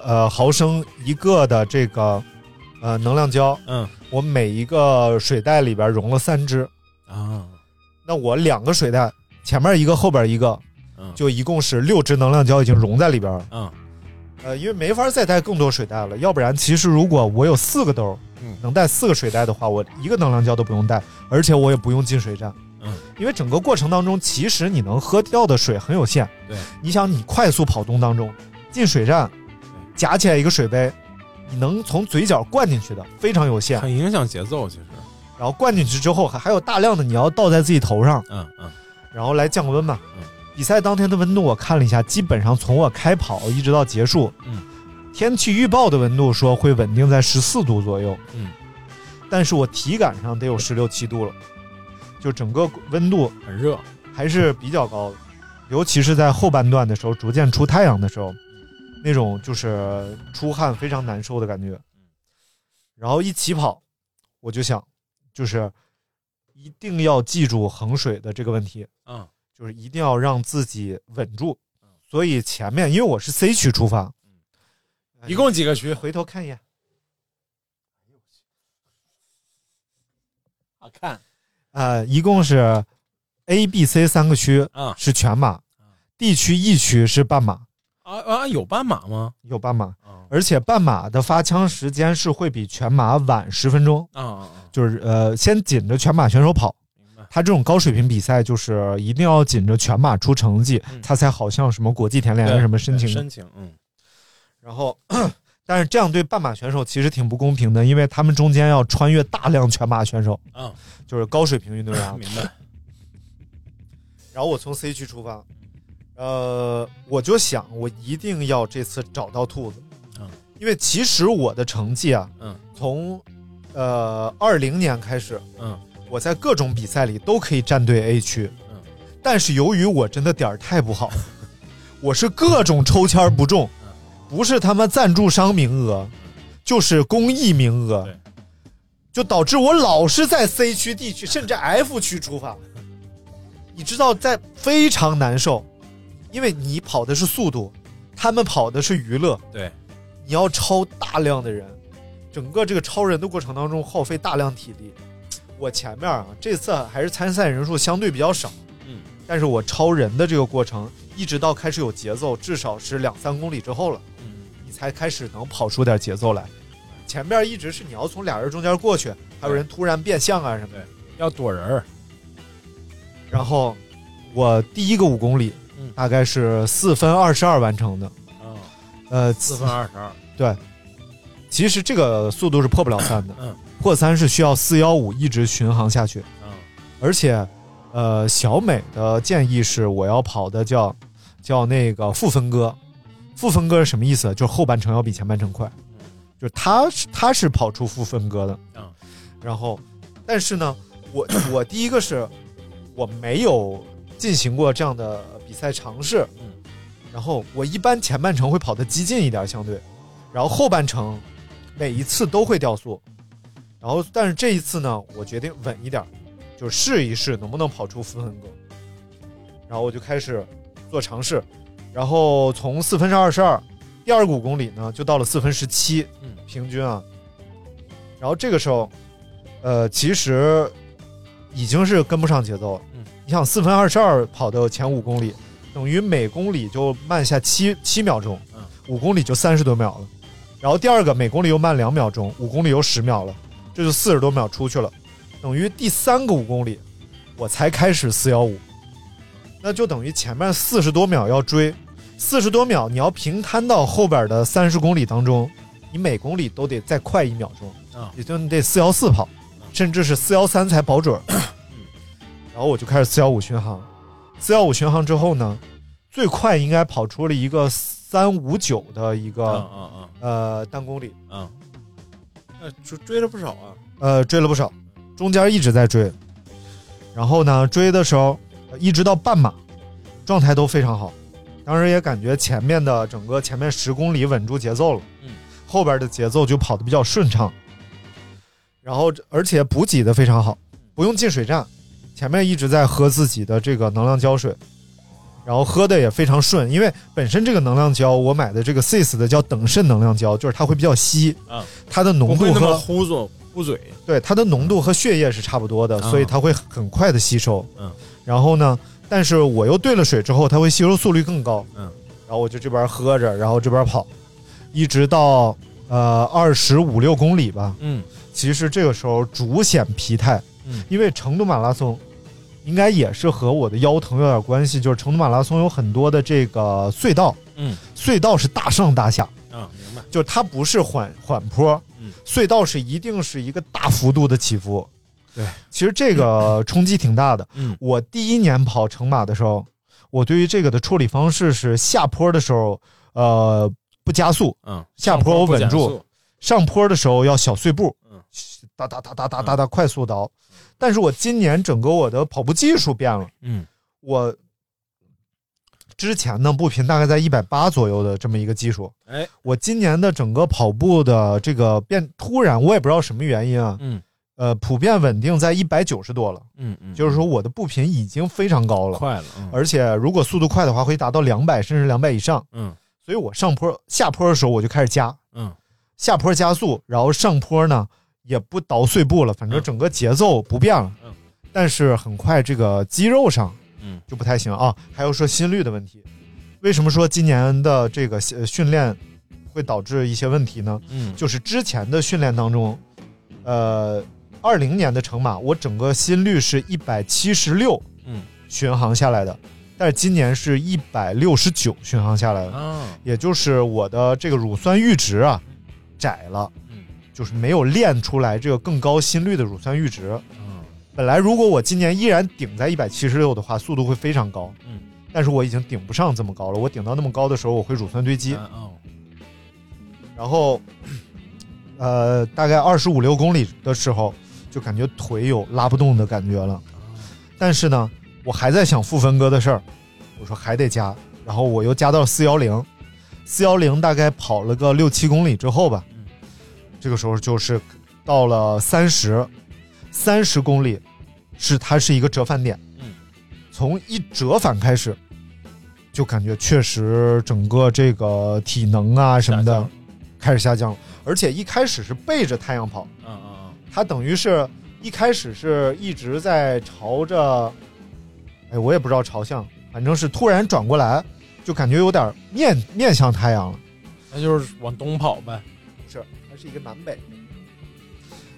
呃毫升一个的这个呃能量胶，嗯。我每一个水袋里边融了三支，啊，那我两个水袋前面一个后边一个，嗯。就一共是六支能量胶已经融在里边了。嗯。呃，因为没法再带更多水袋了，要不然其实如果我有四个兜，嗯能带四个水袋的话，我一个能量胶都不用带，而且我也不用进水站。嗯，因为整个过程当中，其实你能喝掉的水很有限。对，你想你快速跑动当中进水站，夹起来一个水杯，你能从嘴角灌进去的非常有限。很影响节奏，其实。然后灌进去之后，还还有大量的你要倒在自己头上，嗯嗯然后来降温嘛。嗯比赛当天的温度我看了一下，基本上从我开跑一直到结束，嗯，天气预报的温度说会稳定在十四度左右，嗯，但是我体感上得有十六七度了，就整个温度很热。还是比较高的，尤其是在后半段的时候，逐渐出太阳的时候，那种就是出汗非常难受的感觉。然后一起跑，我就想，就是一定要记住衡水的这个问题，嗯。就是一定要让自己稳住。所以前面因为我是 C 区出发，一共几个区？回头看一眼，好看。呃，一共是 A、B、C 三个区啊是全马，D 区、E 区是半马，啊啊，有半马吗？有半马。啊而且半马的发枪时间是会比全马晚十分钟，啊啊！就是呃，先紧着全马选手跑。明白。他这种高水平比赛，就是一定要紧着全马出成绩，嗯他才好像什么国际田联对什么申请。申请，嗯然后，但是这样对半马选手其实挺不公平的，因为他们中间要穿越大量全马选手，嗯，就是高水平运动员。明白。然后我从 C 区出发，呃，我就想我一定要这次找到兔子，嗯，因为其实我的成绩啊，嗯，从呃二零年开始，嗯。我在各种比赛里都可以站队 A 区，嗯，但是由于我真的点儿太不好，我是各种抽签不中，不是他妈赞助商名额，就是公益名额，就导致我老是在 C 区、D 区甚至 F 区出发。你知道，在非常难受，因为你跑的是速度，他们跑的是娱乐，对，你要超大量的人，整个这个超人的过程当中耗费大量体力。我前面啊，这次还是参赛人数相对比较少，嗯，但是我超人的这个过程，一直到开始有节奏，至少是两三公里之后了，嗯，你才开始能跑出点节奏来。前面一直是你要从俩人中间过去，还有人突然变向啊什么。的。要躲人儿，然后我第一个五公里，嗯。大概是四分二十二完成的，啊，呃，四分二十二，对，其实这个速度是破不了三的，嗯，破三是需要四幺五一直巡航下去，嗯。而且，呃，小美的建议是我要跑的叫叫那个负分割，负分割是什么意思？就是后半程要比前半程快，就是他是他是跑出负分割的，嗯，然后，但是呢，我 我第一个是我没有进行过这样的比赛尝试，嗯，然后我一般前半程会跑得激进一点，相对，然后后半程每一次都会掉速，然后但是这一次呢，我决定稳一点，就试一试能不能跑出负分割，然后我就开始做尝试，然后从四分之二十二，第二个五公里呢就到了四分十七，嗯，平均啊，然后这个时候，呃，其实已经是跟不上节奏了。嗯，你想四分二十二跑的前五公里，等于每公里就慢下七七秒钟，嗯，五公里就三十多秒了。然后第二个每公里又慢两秒钟，五公里又十秒了，这就四十多秒出去了。等于第三个五公里，我才开始四幺五，那就等于前面四十多秒要追，四十多秒你要平摊到后边的三十公里当中，你每公里都得再快一秒钟，啊。也就你得四幺四跑，甚至是四幺三才保准。儿。然后我就开始四幺五巡航，四幺五巡航之后呢，最快应该跑出了一个三五九的一个、嗯嗯嗯呃单公里，嗯，那追追了不少啊，呃追了不少，中间一直在追，然后呢追的时候呃一直到半马，状态都非常好，当时也感觉前面的整个前面十公里稳住节奏了，嗯，后边的节奏就跑得比较顺畅，然后而且补给的非常好，不用进水站，前面一直在喝自己的这个能量胶水，然后喝的也非常顺，因为本身这个能量胶我买的这个 SIS 的叫等渗能量胶，就是它会比较稀，啊，它的浓度和糊嘴。对它的浓度和血液是差不多的，啊所以它会很快的吸收。嗯，然后呢，但是我又兑了水之后，它会吸收速率更高。嗯，然后我就这边喝着，然后这边跑，一直到呃二十五六公里吧。嗯。其实这个时候主显疲态，嗯。因为成都马拉松应该也是和我的腰疼有点关系，就是成都马拉松有很多的这个隧道，嗯。隧道是大上大下，啊，明白，就是它不是缓缓坡，嗯。隧道是一定是一个大幅度的起伏。对，其实这个 冲击挺大的。嗯。我第一年跑成马的时候，我对于这个的处理方式是下坡的时候，呃，不加速，嗯，下坡我稳住，上坡的时候要小碎步，嗯，哒哒哒哒哒哒哒快速倒。但是我今年整个我的跑步技术变了，嗯。我之前呢步频大概在一百八左右的这么一个基数，哎，我今年的整个跑步的这个变突然，我也不知道什么原因啊，嗯呃，普遍稳定在一百九十多了，嗯嗯，就是说我的步频已经非常高了，快了，嗯。而且如果速度快的话，会达到两百甚至两百以上，嗯。所以我上坡下坡的时候我就开始加，嗯。下坡加速，然后上坡呢也不倒碎步了，反正嗯。整个节奏不变了，嗯。但是很快这个肌肉上嗯。就不太行啊，还有说心率的问题，为什么说今年的这个呃训练会导致一些问题呢？嗯，就是之前的训练当中，呃，二零年的成马，我整个心率是一百七十六，嗯，巡航下来的，但是今年是一百六十九巡航下来的，啊，也就是我的这个乳酸阈值啊窄了，嗯就是没有练出来这个更高心率的乳酸阈值。嗯本来如果我今年依然顶在一百七十六的话，速度会非常高，嗯，但是我已经顶不上这么高了。我顶到那么高的时候，我会乳酸堆积。哦，然后，呃，大概二十五六公里的时候，就感觉腿有拉不动的感觉了。但是呢，我还在想负分哥的事儿，我说还得加，然后我又加到四幺零，四幺零大概跑了个六七公里之后吧，这个时候就是到了三十，三十公里是它是一个折返点，嗯，从一折返开始，就感觉确实整个这个体能啊什么的开始下降了，而且一开始是背着太阳跑，嗯嗯它等于是一开始是一直在朝着，哎，我也不知道朝向，反正是突然转过来，就感觉有点面面向太阳了。嗯，那就是往东跑呗，是，它是一个南北，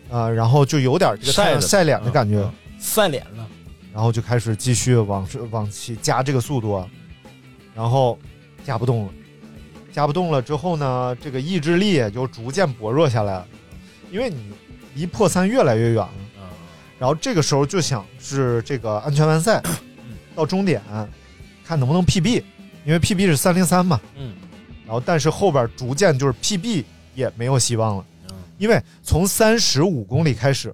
呃，然后就有点这个太晒晒脸的感觉，嗯晒脸了，然后就开始继续往往起加这个速度，啊，然后加不动了，加不动了之后呢，这个意志力也就逐渐薄弱下来了，因为你离破三越来越远了。嗯然后这个时候就想是这个安全完赛，到终点看能不能 PB，因为 PB 是三零三嘛。嗯然后但是后边逐渐就是 PB 也没有希望了，嗯因为从三十五公里开始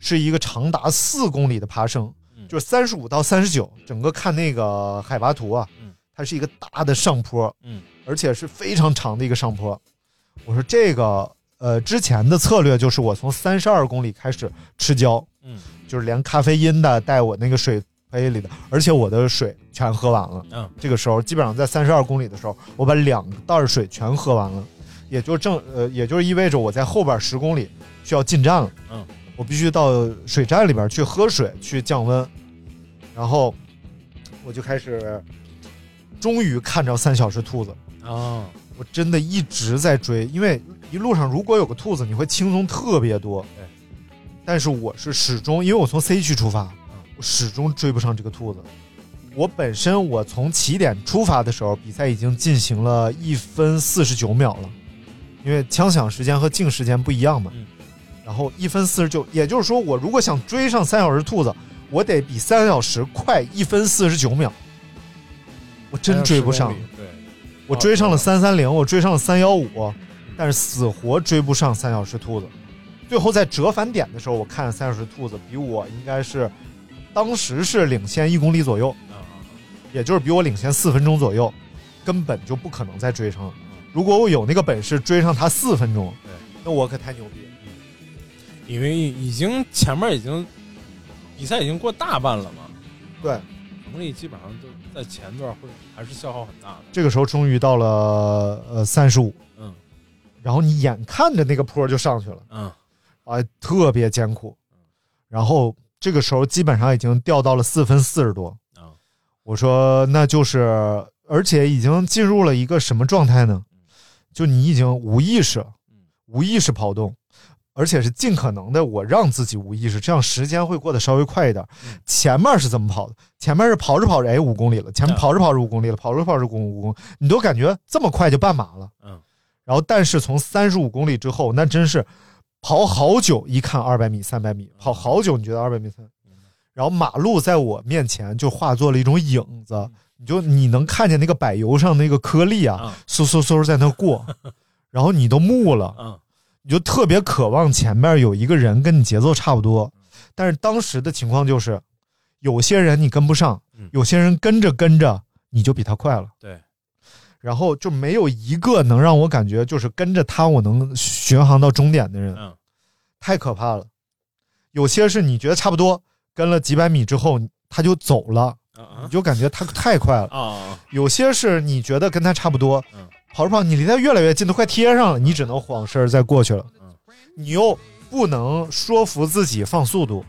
是一个长达四公里的爬升，嗯就是三十五到三十九，整个看那个海拔图啊嗯，它是一个大的上坡，嗯，而且是非常长的一个上坡。我说这个呃之前的策略就是我从三十二公里开始吃胶，嗯就是连咖啡因的带我那个水杯里的，而且我的水全喝完了。嗯这个时候基本上在三十二公里的时候，我把两袋水全喝完了，也就正呃，也就是意味着我在后边十公里需要进站了。嗯，我必须到水站里边去喝水去降温，然后我就开始，终于看着三小时兔子。啊，我真的一直在追，因为一路上如果有个兔子，你会轻松特别多。对，但是我是始终，因为我从 C 区出发，我始终追不上这个兔子。我本身我从起点出发的时候，比赛已经进行了一分四十九秒了，因为枪响时间和静时间不一样嘛。嗯然后一分四十九，也就是说，我如果想追上三小时兔子，我得比三小时快一分四十九秒。我真追不上10公，里，对，我追上了三三零，我追上了三幺五，但是死活追不上三小时兔子。最后在折返点的时候，我看三小时兔子比我应该是当时是领先一公里左右，啊。也就是比我领先四分钟左右，根本就不可能再追上。了。如果我有那个本事追上他四分钟对，那我可太牛逼了。因为已经前面已经比赛已经过大半了嘛，对，能力基本上都在前段会还是消耗很大的。这个时候终于到了呃三十五，嗯然后你眼看着那个坡就上去了。嗯啊，特别艰苦。然后这个时候基本上已经掉到了四分四十多。啊我说那就是，而且已经进入了一个什么状态呢？就你已经无意识，无意识跑动，而且是尽可能的我让自己无意识，这样时间会过得稍微快一点。前面是怎么跑的？前面是跑着跑着，哎，五公里了；前面嗯跑着跑着五公里了，跑着跑着五公五公，你都感觉这么快就半马了。嗯然后，但是从三十五公里之后，那真是跑好久，一看二百米、三百米，跑好久，你觉得二百米、三，然后马路在我面前就化作了一种影子，你就你能看见那个柏油上那个颗粒啊啊，嗖嗖嗖在那过，然后你都木了，嗯。你就特别渴望前面有一个人跟你节奏差不多，但是当时的情况就是，有些人你跟不上嗯，有些人跟着跟着你就比他快了。对，然后就没有一个能让我感觉就是跟着他我能巡航到终点的人，嗯太可怕了。有些是你觉得差不多，跟了几百米之后他就走了，啊你就感觉他太快了。啊有些是你觉得跟他差不多嗯，跑着跑你离他越来越近，都快贴上了，你只能晃身再过去了嗯。你又不能说服自己放速度，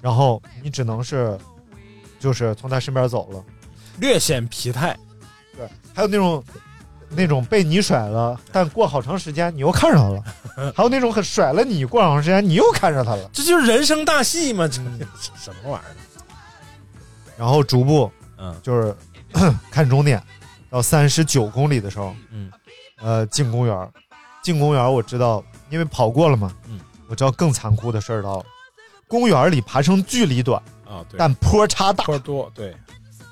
然后你只能是就是从他身边走了。略显疲态。对，还有那种那种被你甩了，但过好长时间你又看上他了；还有那种很甩了你，过好长时间你又看上他了。这就是人生大戏嘛，什么玩意儿？然后逐步嗯。就是 看终点，到三十九公里的时候，嗯。呃，进公园，进公园我知道，因为跑过了嘛，嗯，我知道更残酷的事儿到了。公园里爬升距离短，啊，对，但坡差大，坡多，对，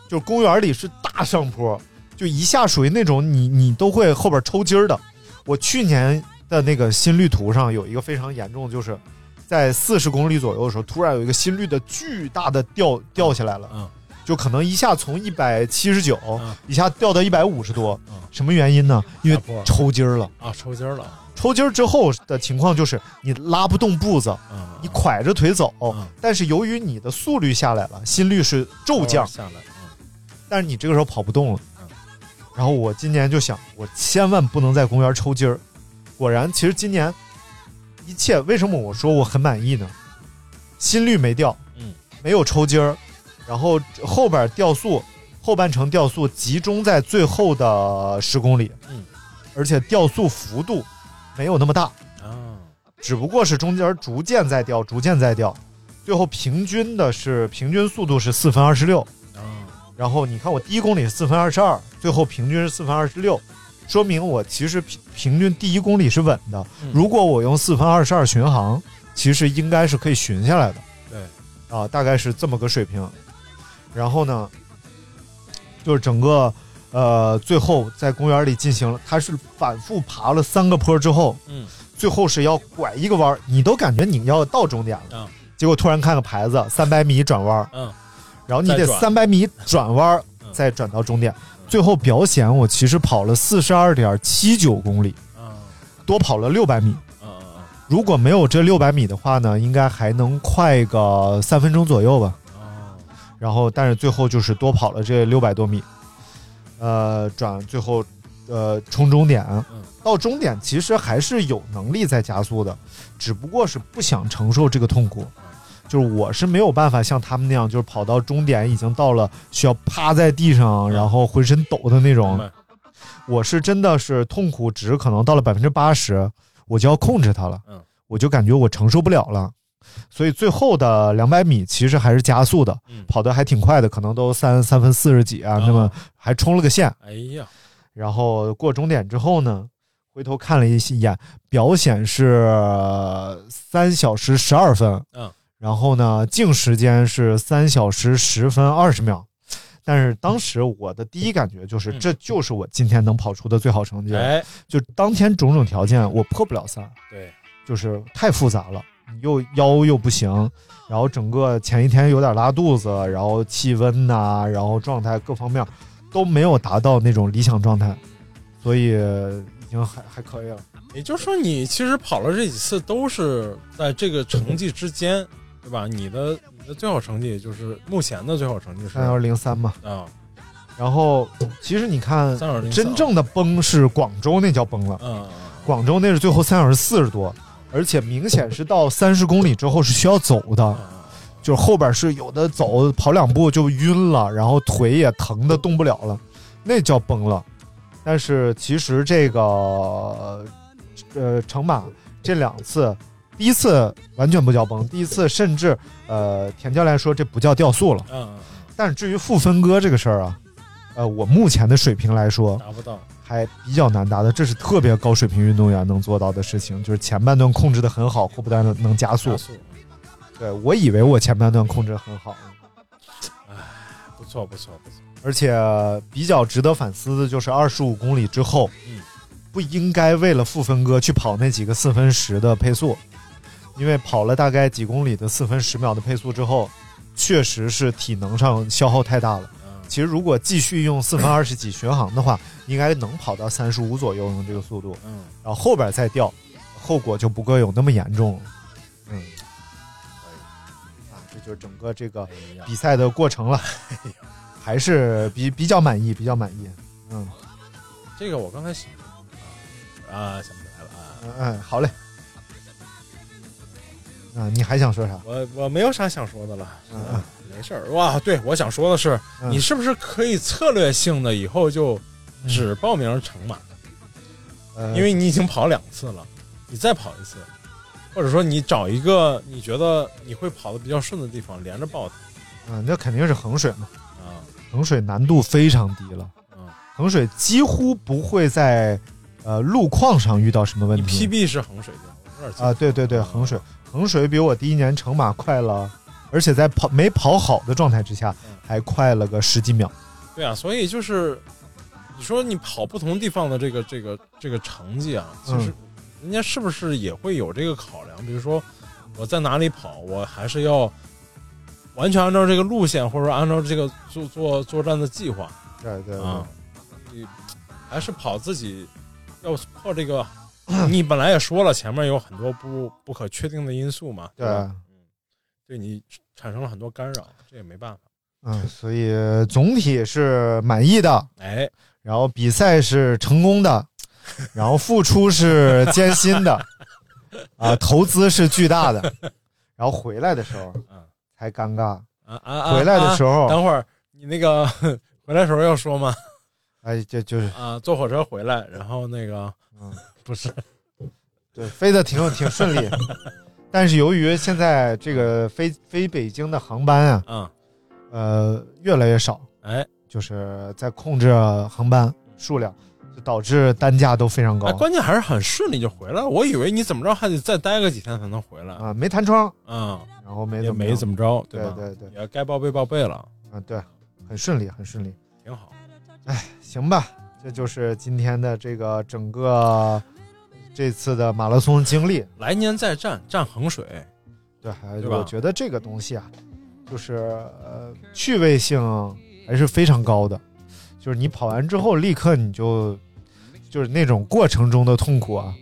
就公园里是大上坡，就一下属于那种你你都会后边抽筋儿的。我去年的那个心率图上有一个非常严重，就是在四十公里左右的时候，突然有一个心率的巨大的掉掉下来了，嗯。就可能一下从一百七十九嗯。一下掉到一百五十多嗯，什么原因呢？因为抽筋儿了。啊，抽筋儿了，抽筋儿之后的情况就是你拉不动步子，嗯，你拐着腿走嗯，但是由于你的速率下来了，心率是骤降，下来，嗯。但是你这个时候跑不动了。嗯。然后我今年就想，我千万不能在公园抽筋儿。果然，其实今年一切为什么我说我很满意呢？心率没掉，嗯，没有抽筋儿，然后后边掉速，后半程掉速集中在最后的十公里，嗯，而且掉速幅度没有那么大，啊，只不过是中间逐渐在掉，逐渐在掉，最后平均的是平均速度是四分二十六。啊，然后你看我第一公里是四分二十二，最后平均是四分二十六，说明我其实平平均第一公里是稳的。嗯。如果我用四分二十二巡航，其实应该是可以巡下来的。对，啊，大概是这么个水平。然后呢，就是整个呃最后在公园里进行了，它是反复爬了三个坡之后，嗯，最后是要拐一个弯儿，你都感觉你要到终点了，嗯。结果突然看个牌子三百米转弯儿，嗯，然后你得三百米转弯再转到终点。最后表显我其实跑了四十二点七九公里，啊，多跑了六百米。如果没有这六百米的话呢，应该还能快个三分钟左右吧。啊，然后，但是最后就是多跑了这六百多米，呃，转最后呃冲终点嗯，到终点其实还是有能力再加速的，只不过是不想承受这个痛苦。就是我是没有办法像他们那样，就是跑到终点已经到了需要趴在地上，然后浑身抖的那种。我是真的是痛苦值可能到了百分之八十，我就要控制它了。嗯，我就感觉我承受不了了，所以最后的两百米其实还是加速的，嗯。跑得还挺快的，可能都三三分四十几啊，啊那么还冲了个线。哎呀，然后过终点之后呢，回头看了一眼，表显是三小时十二分，嗯，然后呢，净时间是三小时十分二十秒。但是当时我的第一感觉就是，嗯这就是我今天能跑出的最好成绩。哎，就当天种种条件，我破不了三，对，就是太复杂了，你又腰又不行，然后整个前一天有点拉肚子，然后气温呐、然后状态各方面都没有达到那种理想状态，所以已经还还可以了。也就是说，你其实跑了这几次都是在这个成绩之间，对吧？你的你的最好成绩就是目前的最好成绩是三幺零三嘛，啊，然后其实你看，真正的崩是广州那叫崩了，嗯广州那是最后三小时四十多，而且明显是到三十公里之后是需要走的。嗯就是后边是有的走跑两步就晕了，然后腿也疼的动不了了，那叫崩了。但是其实这个呃成马这两次，第一次完全不叫崩，第一次甚至呃田教练说这不叫掉速了。嗯，但是至于负分割这个事儿啊，呃我目前的水平来说达不到，还比较难达的，这是特别高水平运动员能做到的事情，就是前半段控制的很好，后半段能加速加。速，对我以为我前半段控制得很好。不错不错不错，而且比较值得反思的就是二十五公里之后，嗯不应该为了负分割去跑那几个四分十的配速，因为跑了大概几公里的四分十秒的配速之后，确实是体能上消耗太大了。嗯其实如果继续用四分二十几巡航的话，应该能跑到三十五左右的这个速度，嗯，然后后边再掉，后果就不会有那么严重了。嗯，啊，这就是整个这个比赛的过程了，还是比比较满意，比较满意。嗯这个我刚才想啊，想不起来了啊，嗯嗯，好嘞。啊，你还想说啥？我我没有啥想说的了，嗯嗯没事儿哇。对，我想说的是，嗯你是不是可以策略性的以后就只报名成马？呃，因为你已经跑两次了，你再跑一次，或者说你找一个你觉得你会跑的比较顺的地方连着报它嗯，那肯定是衡水嘛，啊，衡水难度非常低了，嗯，衡水几乎不会在呃路况上遇到什么问题。PB 是衡水对吧？我有点记啊，得对对对，衡水，衡水比我第一年成马快了，而且在跑没跑好的状态之下嗯，还快了个十几秒。对啊，所以就是你说你跑不同地方的这个这个这个成绩啊，其实人家是不是也会有这个考量？比如说我在哪里跑，我还是要完全按照这个路线，或者说按照这个作作作战的计划对对啊，你还是跑自己要破这个。你本来也说了，前面有很多不不可确定的因素嘛，对吧？对你产生了很多干扰，这也没办法。嗯，所以总体是满意的，哎，然后比赛是成功的，然后付出是艰辛的，啊，投资是巨大的，然后回来的时候嗯才尴尬。啊啊啊！回来的时候啊等会儿你那个 回来时候要说吗？哎，就就是啊，坐火车回来，然后那个嗯，不是对，飞的挺挺顺利，但是由于现在这个飞飞北京的航班啊，嗯，呃，越来越少，哎就是在控制航班数量，就导致单价都非常高哎，关键还是很顺利就回来了。我以为你怎么着还得再待个几天才能回来，啊，没弹窗，嗯，然后没也怎么没怎么着，吧？对对对，也该报备报备了，嗯对，很顺利，很顺利。挺好。哎行吧，这就是今天的这个整个这次的马拉松经历。来年再战，战衡水，对，还对吧我觉得这个东西啊，就是呃趣味性还是非常高的。就是你跑完之后，立刻你就就是那种过程中的痛苦啊，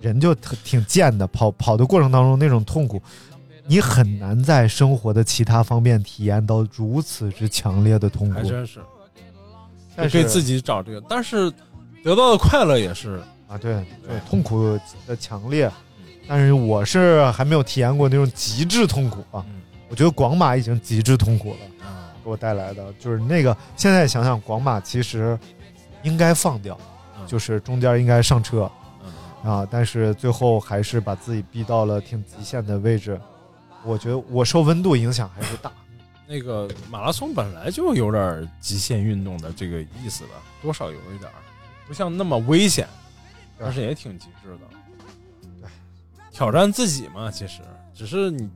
人就特挺贱的。跑跑的过程当中那种痛苦，你很难在生活的其他方面体验到如此之强烈的痛苦。还真是但是给自己找这个，但是得到的快乐也是啊，对，对对，痛苦的强烈，但是我是还没有体验过那种极致痛苦啊。嗯我觉得广马已经极致痛苦了，啊，给我带来的就是那个。现在想想，广马其实应该放掉，嗯就是中间应该上车嗯啊，但是最后还是把自己逼到了挺极限的位置。我觉得我受温度影响还是大。那个马拉松本来就有点极限运动的这个意思吧，多少有一点儿，不像那么危险，但是也挺极致的。挑战自己嘛，其实只是你，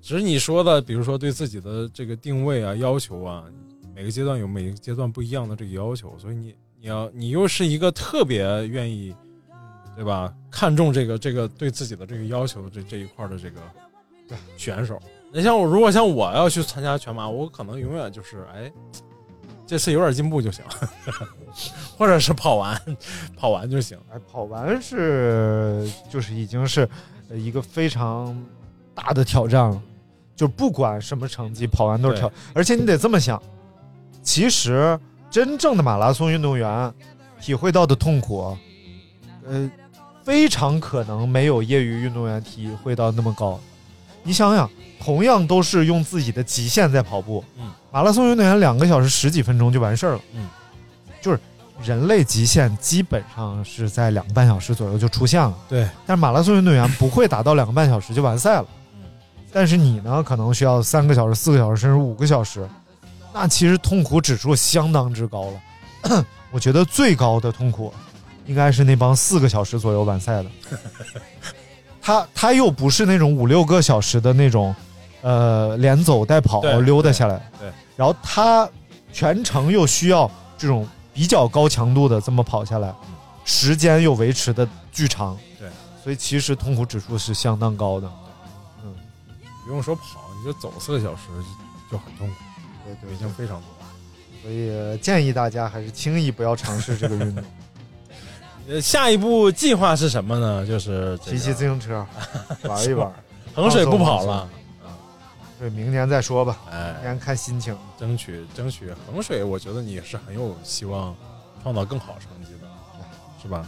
只是你说的，比如说对自己的这个定位啊、要求啊，每个阶段有每个阶段不一样的这个要求，所以你你要你又是一个特别愿意，对吧？看重这个这个对自己的这个要求这这一块的这个选手。你像我，如果像我要去参加全马，我可能永远就是哎，这次有点进步就行，或者是跑完跑完就行。哎，跑完是就是已经是呃一个非常大的挑战了，就不管什么成绩，跑完都是挑。而且你得这么想，其实真正的马拉松运动员体会到的痛苦，呃，非常可能没有业余运动员体会到那么高。你想想，同样都是用自己的极限在跑步，嗯，马拉松运动员两个小时十几分钟就完事儿了，嗯，就是人类极限基本上是在两个半小时左右就出现了，对，但是马拉松运动员不会达到两个半小时就完赛了，嗯，但是你呢，可能需要三个小时、四个小时，甚至五个小时，那其实痛苦指数相当之高了。我觉得最高的痛苦应该是那帮四个小时左右完赛的，他他又不是那种五六个小时的那种，呃，连走带跑溜达下来，对对。然后他全程又需要这种比较高强度的这么跑下来，时间又维持的巨长，对，所以其实痛苦指数是相当高的，嗯，不用说跑，你就走四个小时就就很痛苦，对对已经非常多。所以建议大家还是轻易不要尝试这个运动，呃，下一步计划是什么呢？就是骑骑自行车 玩一玩，衡水不跑了，对，明年再说吧，明哎，年看心情。争取争取。衡水，我觉得你是很有希望创造更好成绩的，是吧？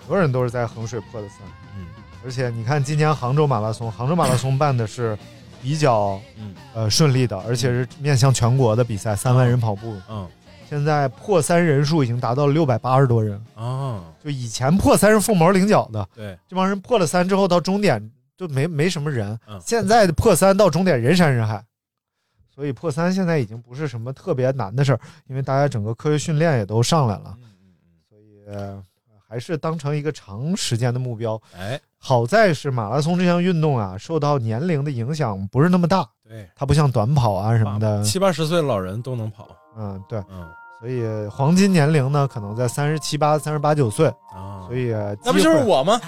很多人都是在衡水破的三，嗯。而且你看今年杭州马拉松，杭州马拉松办的是比较嗯。呃顺利的，而且是面向全国的比赛，三万人跑步，嗯现在破三人数已经达到了六百八十多人，啊，就以前破三是凤毛麟角的，对，这帮人破了三之后到终点就没没什么人，嗯。现在的破三到终点人山人海，所以破三现在已经不是什么特别难的事儿，因为大家整个科学训练也都上来了，嗯。嗯所以呃还是当成一个长时间的目标。嗯，哎，好在是马拉松这项运动啊，受到年龄的影响不是那么大，对，它不像短跑啊什么的，七八十岁的老人都能跑，嗯，对，嗯所以黄金年龄呢可能在三十七八、三十八九岁，啊所，以呃那不就是我吗？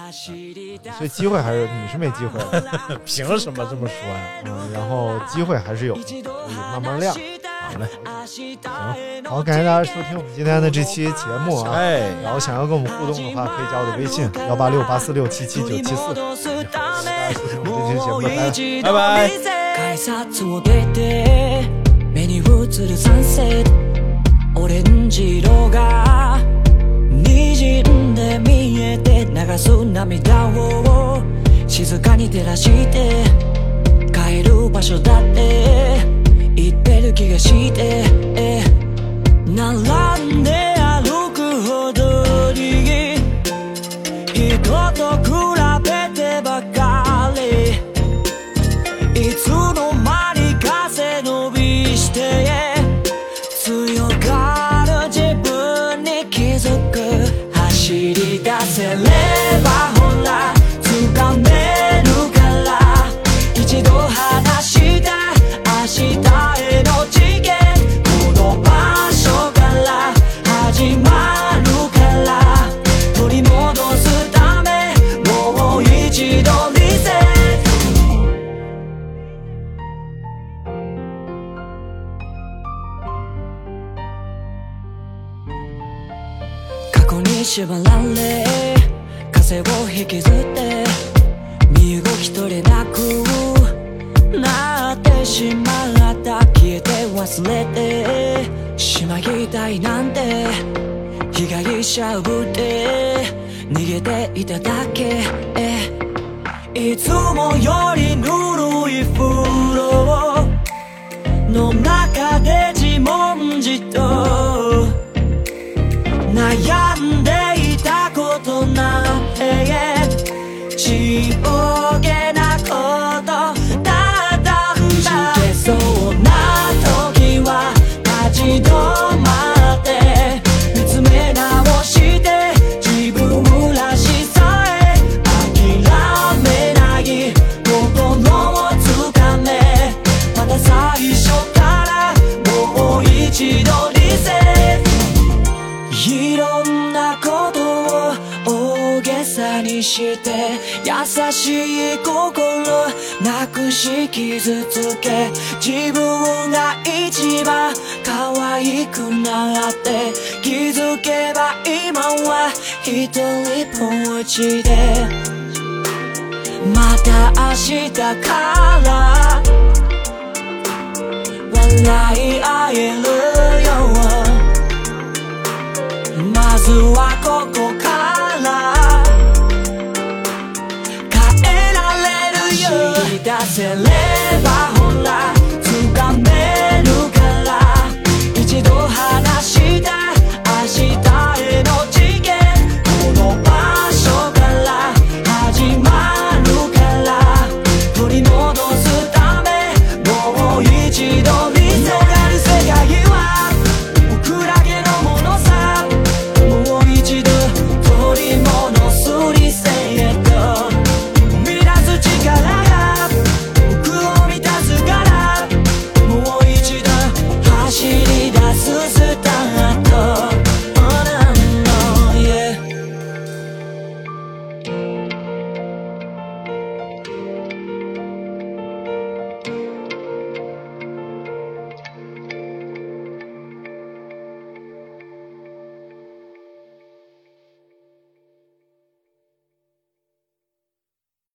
所以机会还是你是没机会的，凭什么这么说呀？嗯，然后机会还是有，所以慢慢亮。好嘞，行好，感谢大家收听我们今天的这期节目啊。哎，然后想要跟我们互动的话，可以加我的微信幺八六八四六七七九七四。大家收听我们这期节目，拜拜。拜拜。オレンジ色が滲んで見えて流す涙を静かに照らして帰る場所だって言ってる気がして並んで歩くほどに人と縛られ風を引きずって身動き取れなくなってしまった。消えて忘れてしまいたいなんて被害者ぶって逃げていただけ。いつもよりぬるい風呂の中で自問自答。悩ん People. 傷つけ自分が一番可愛くなって気づけば今は一人ぼっちで。また明日から笑い合えるよまずはここから said, let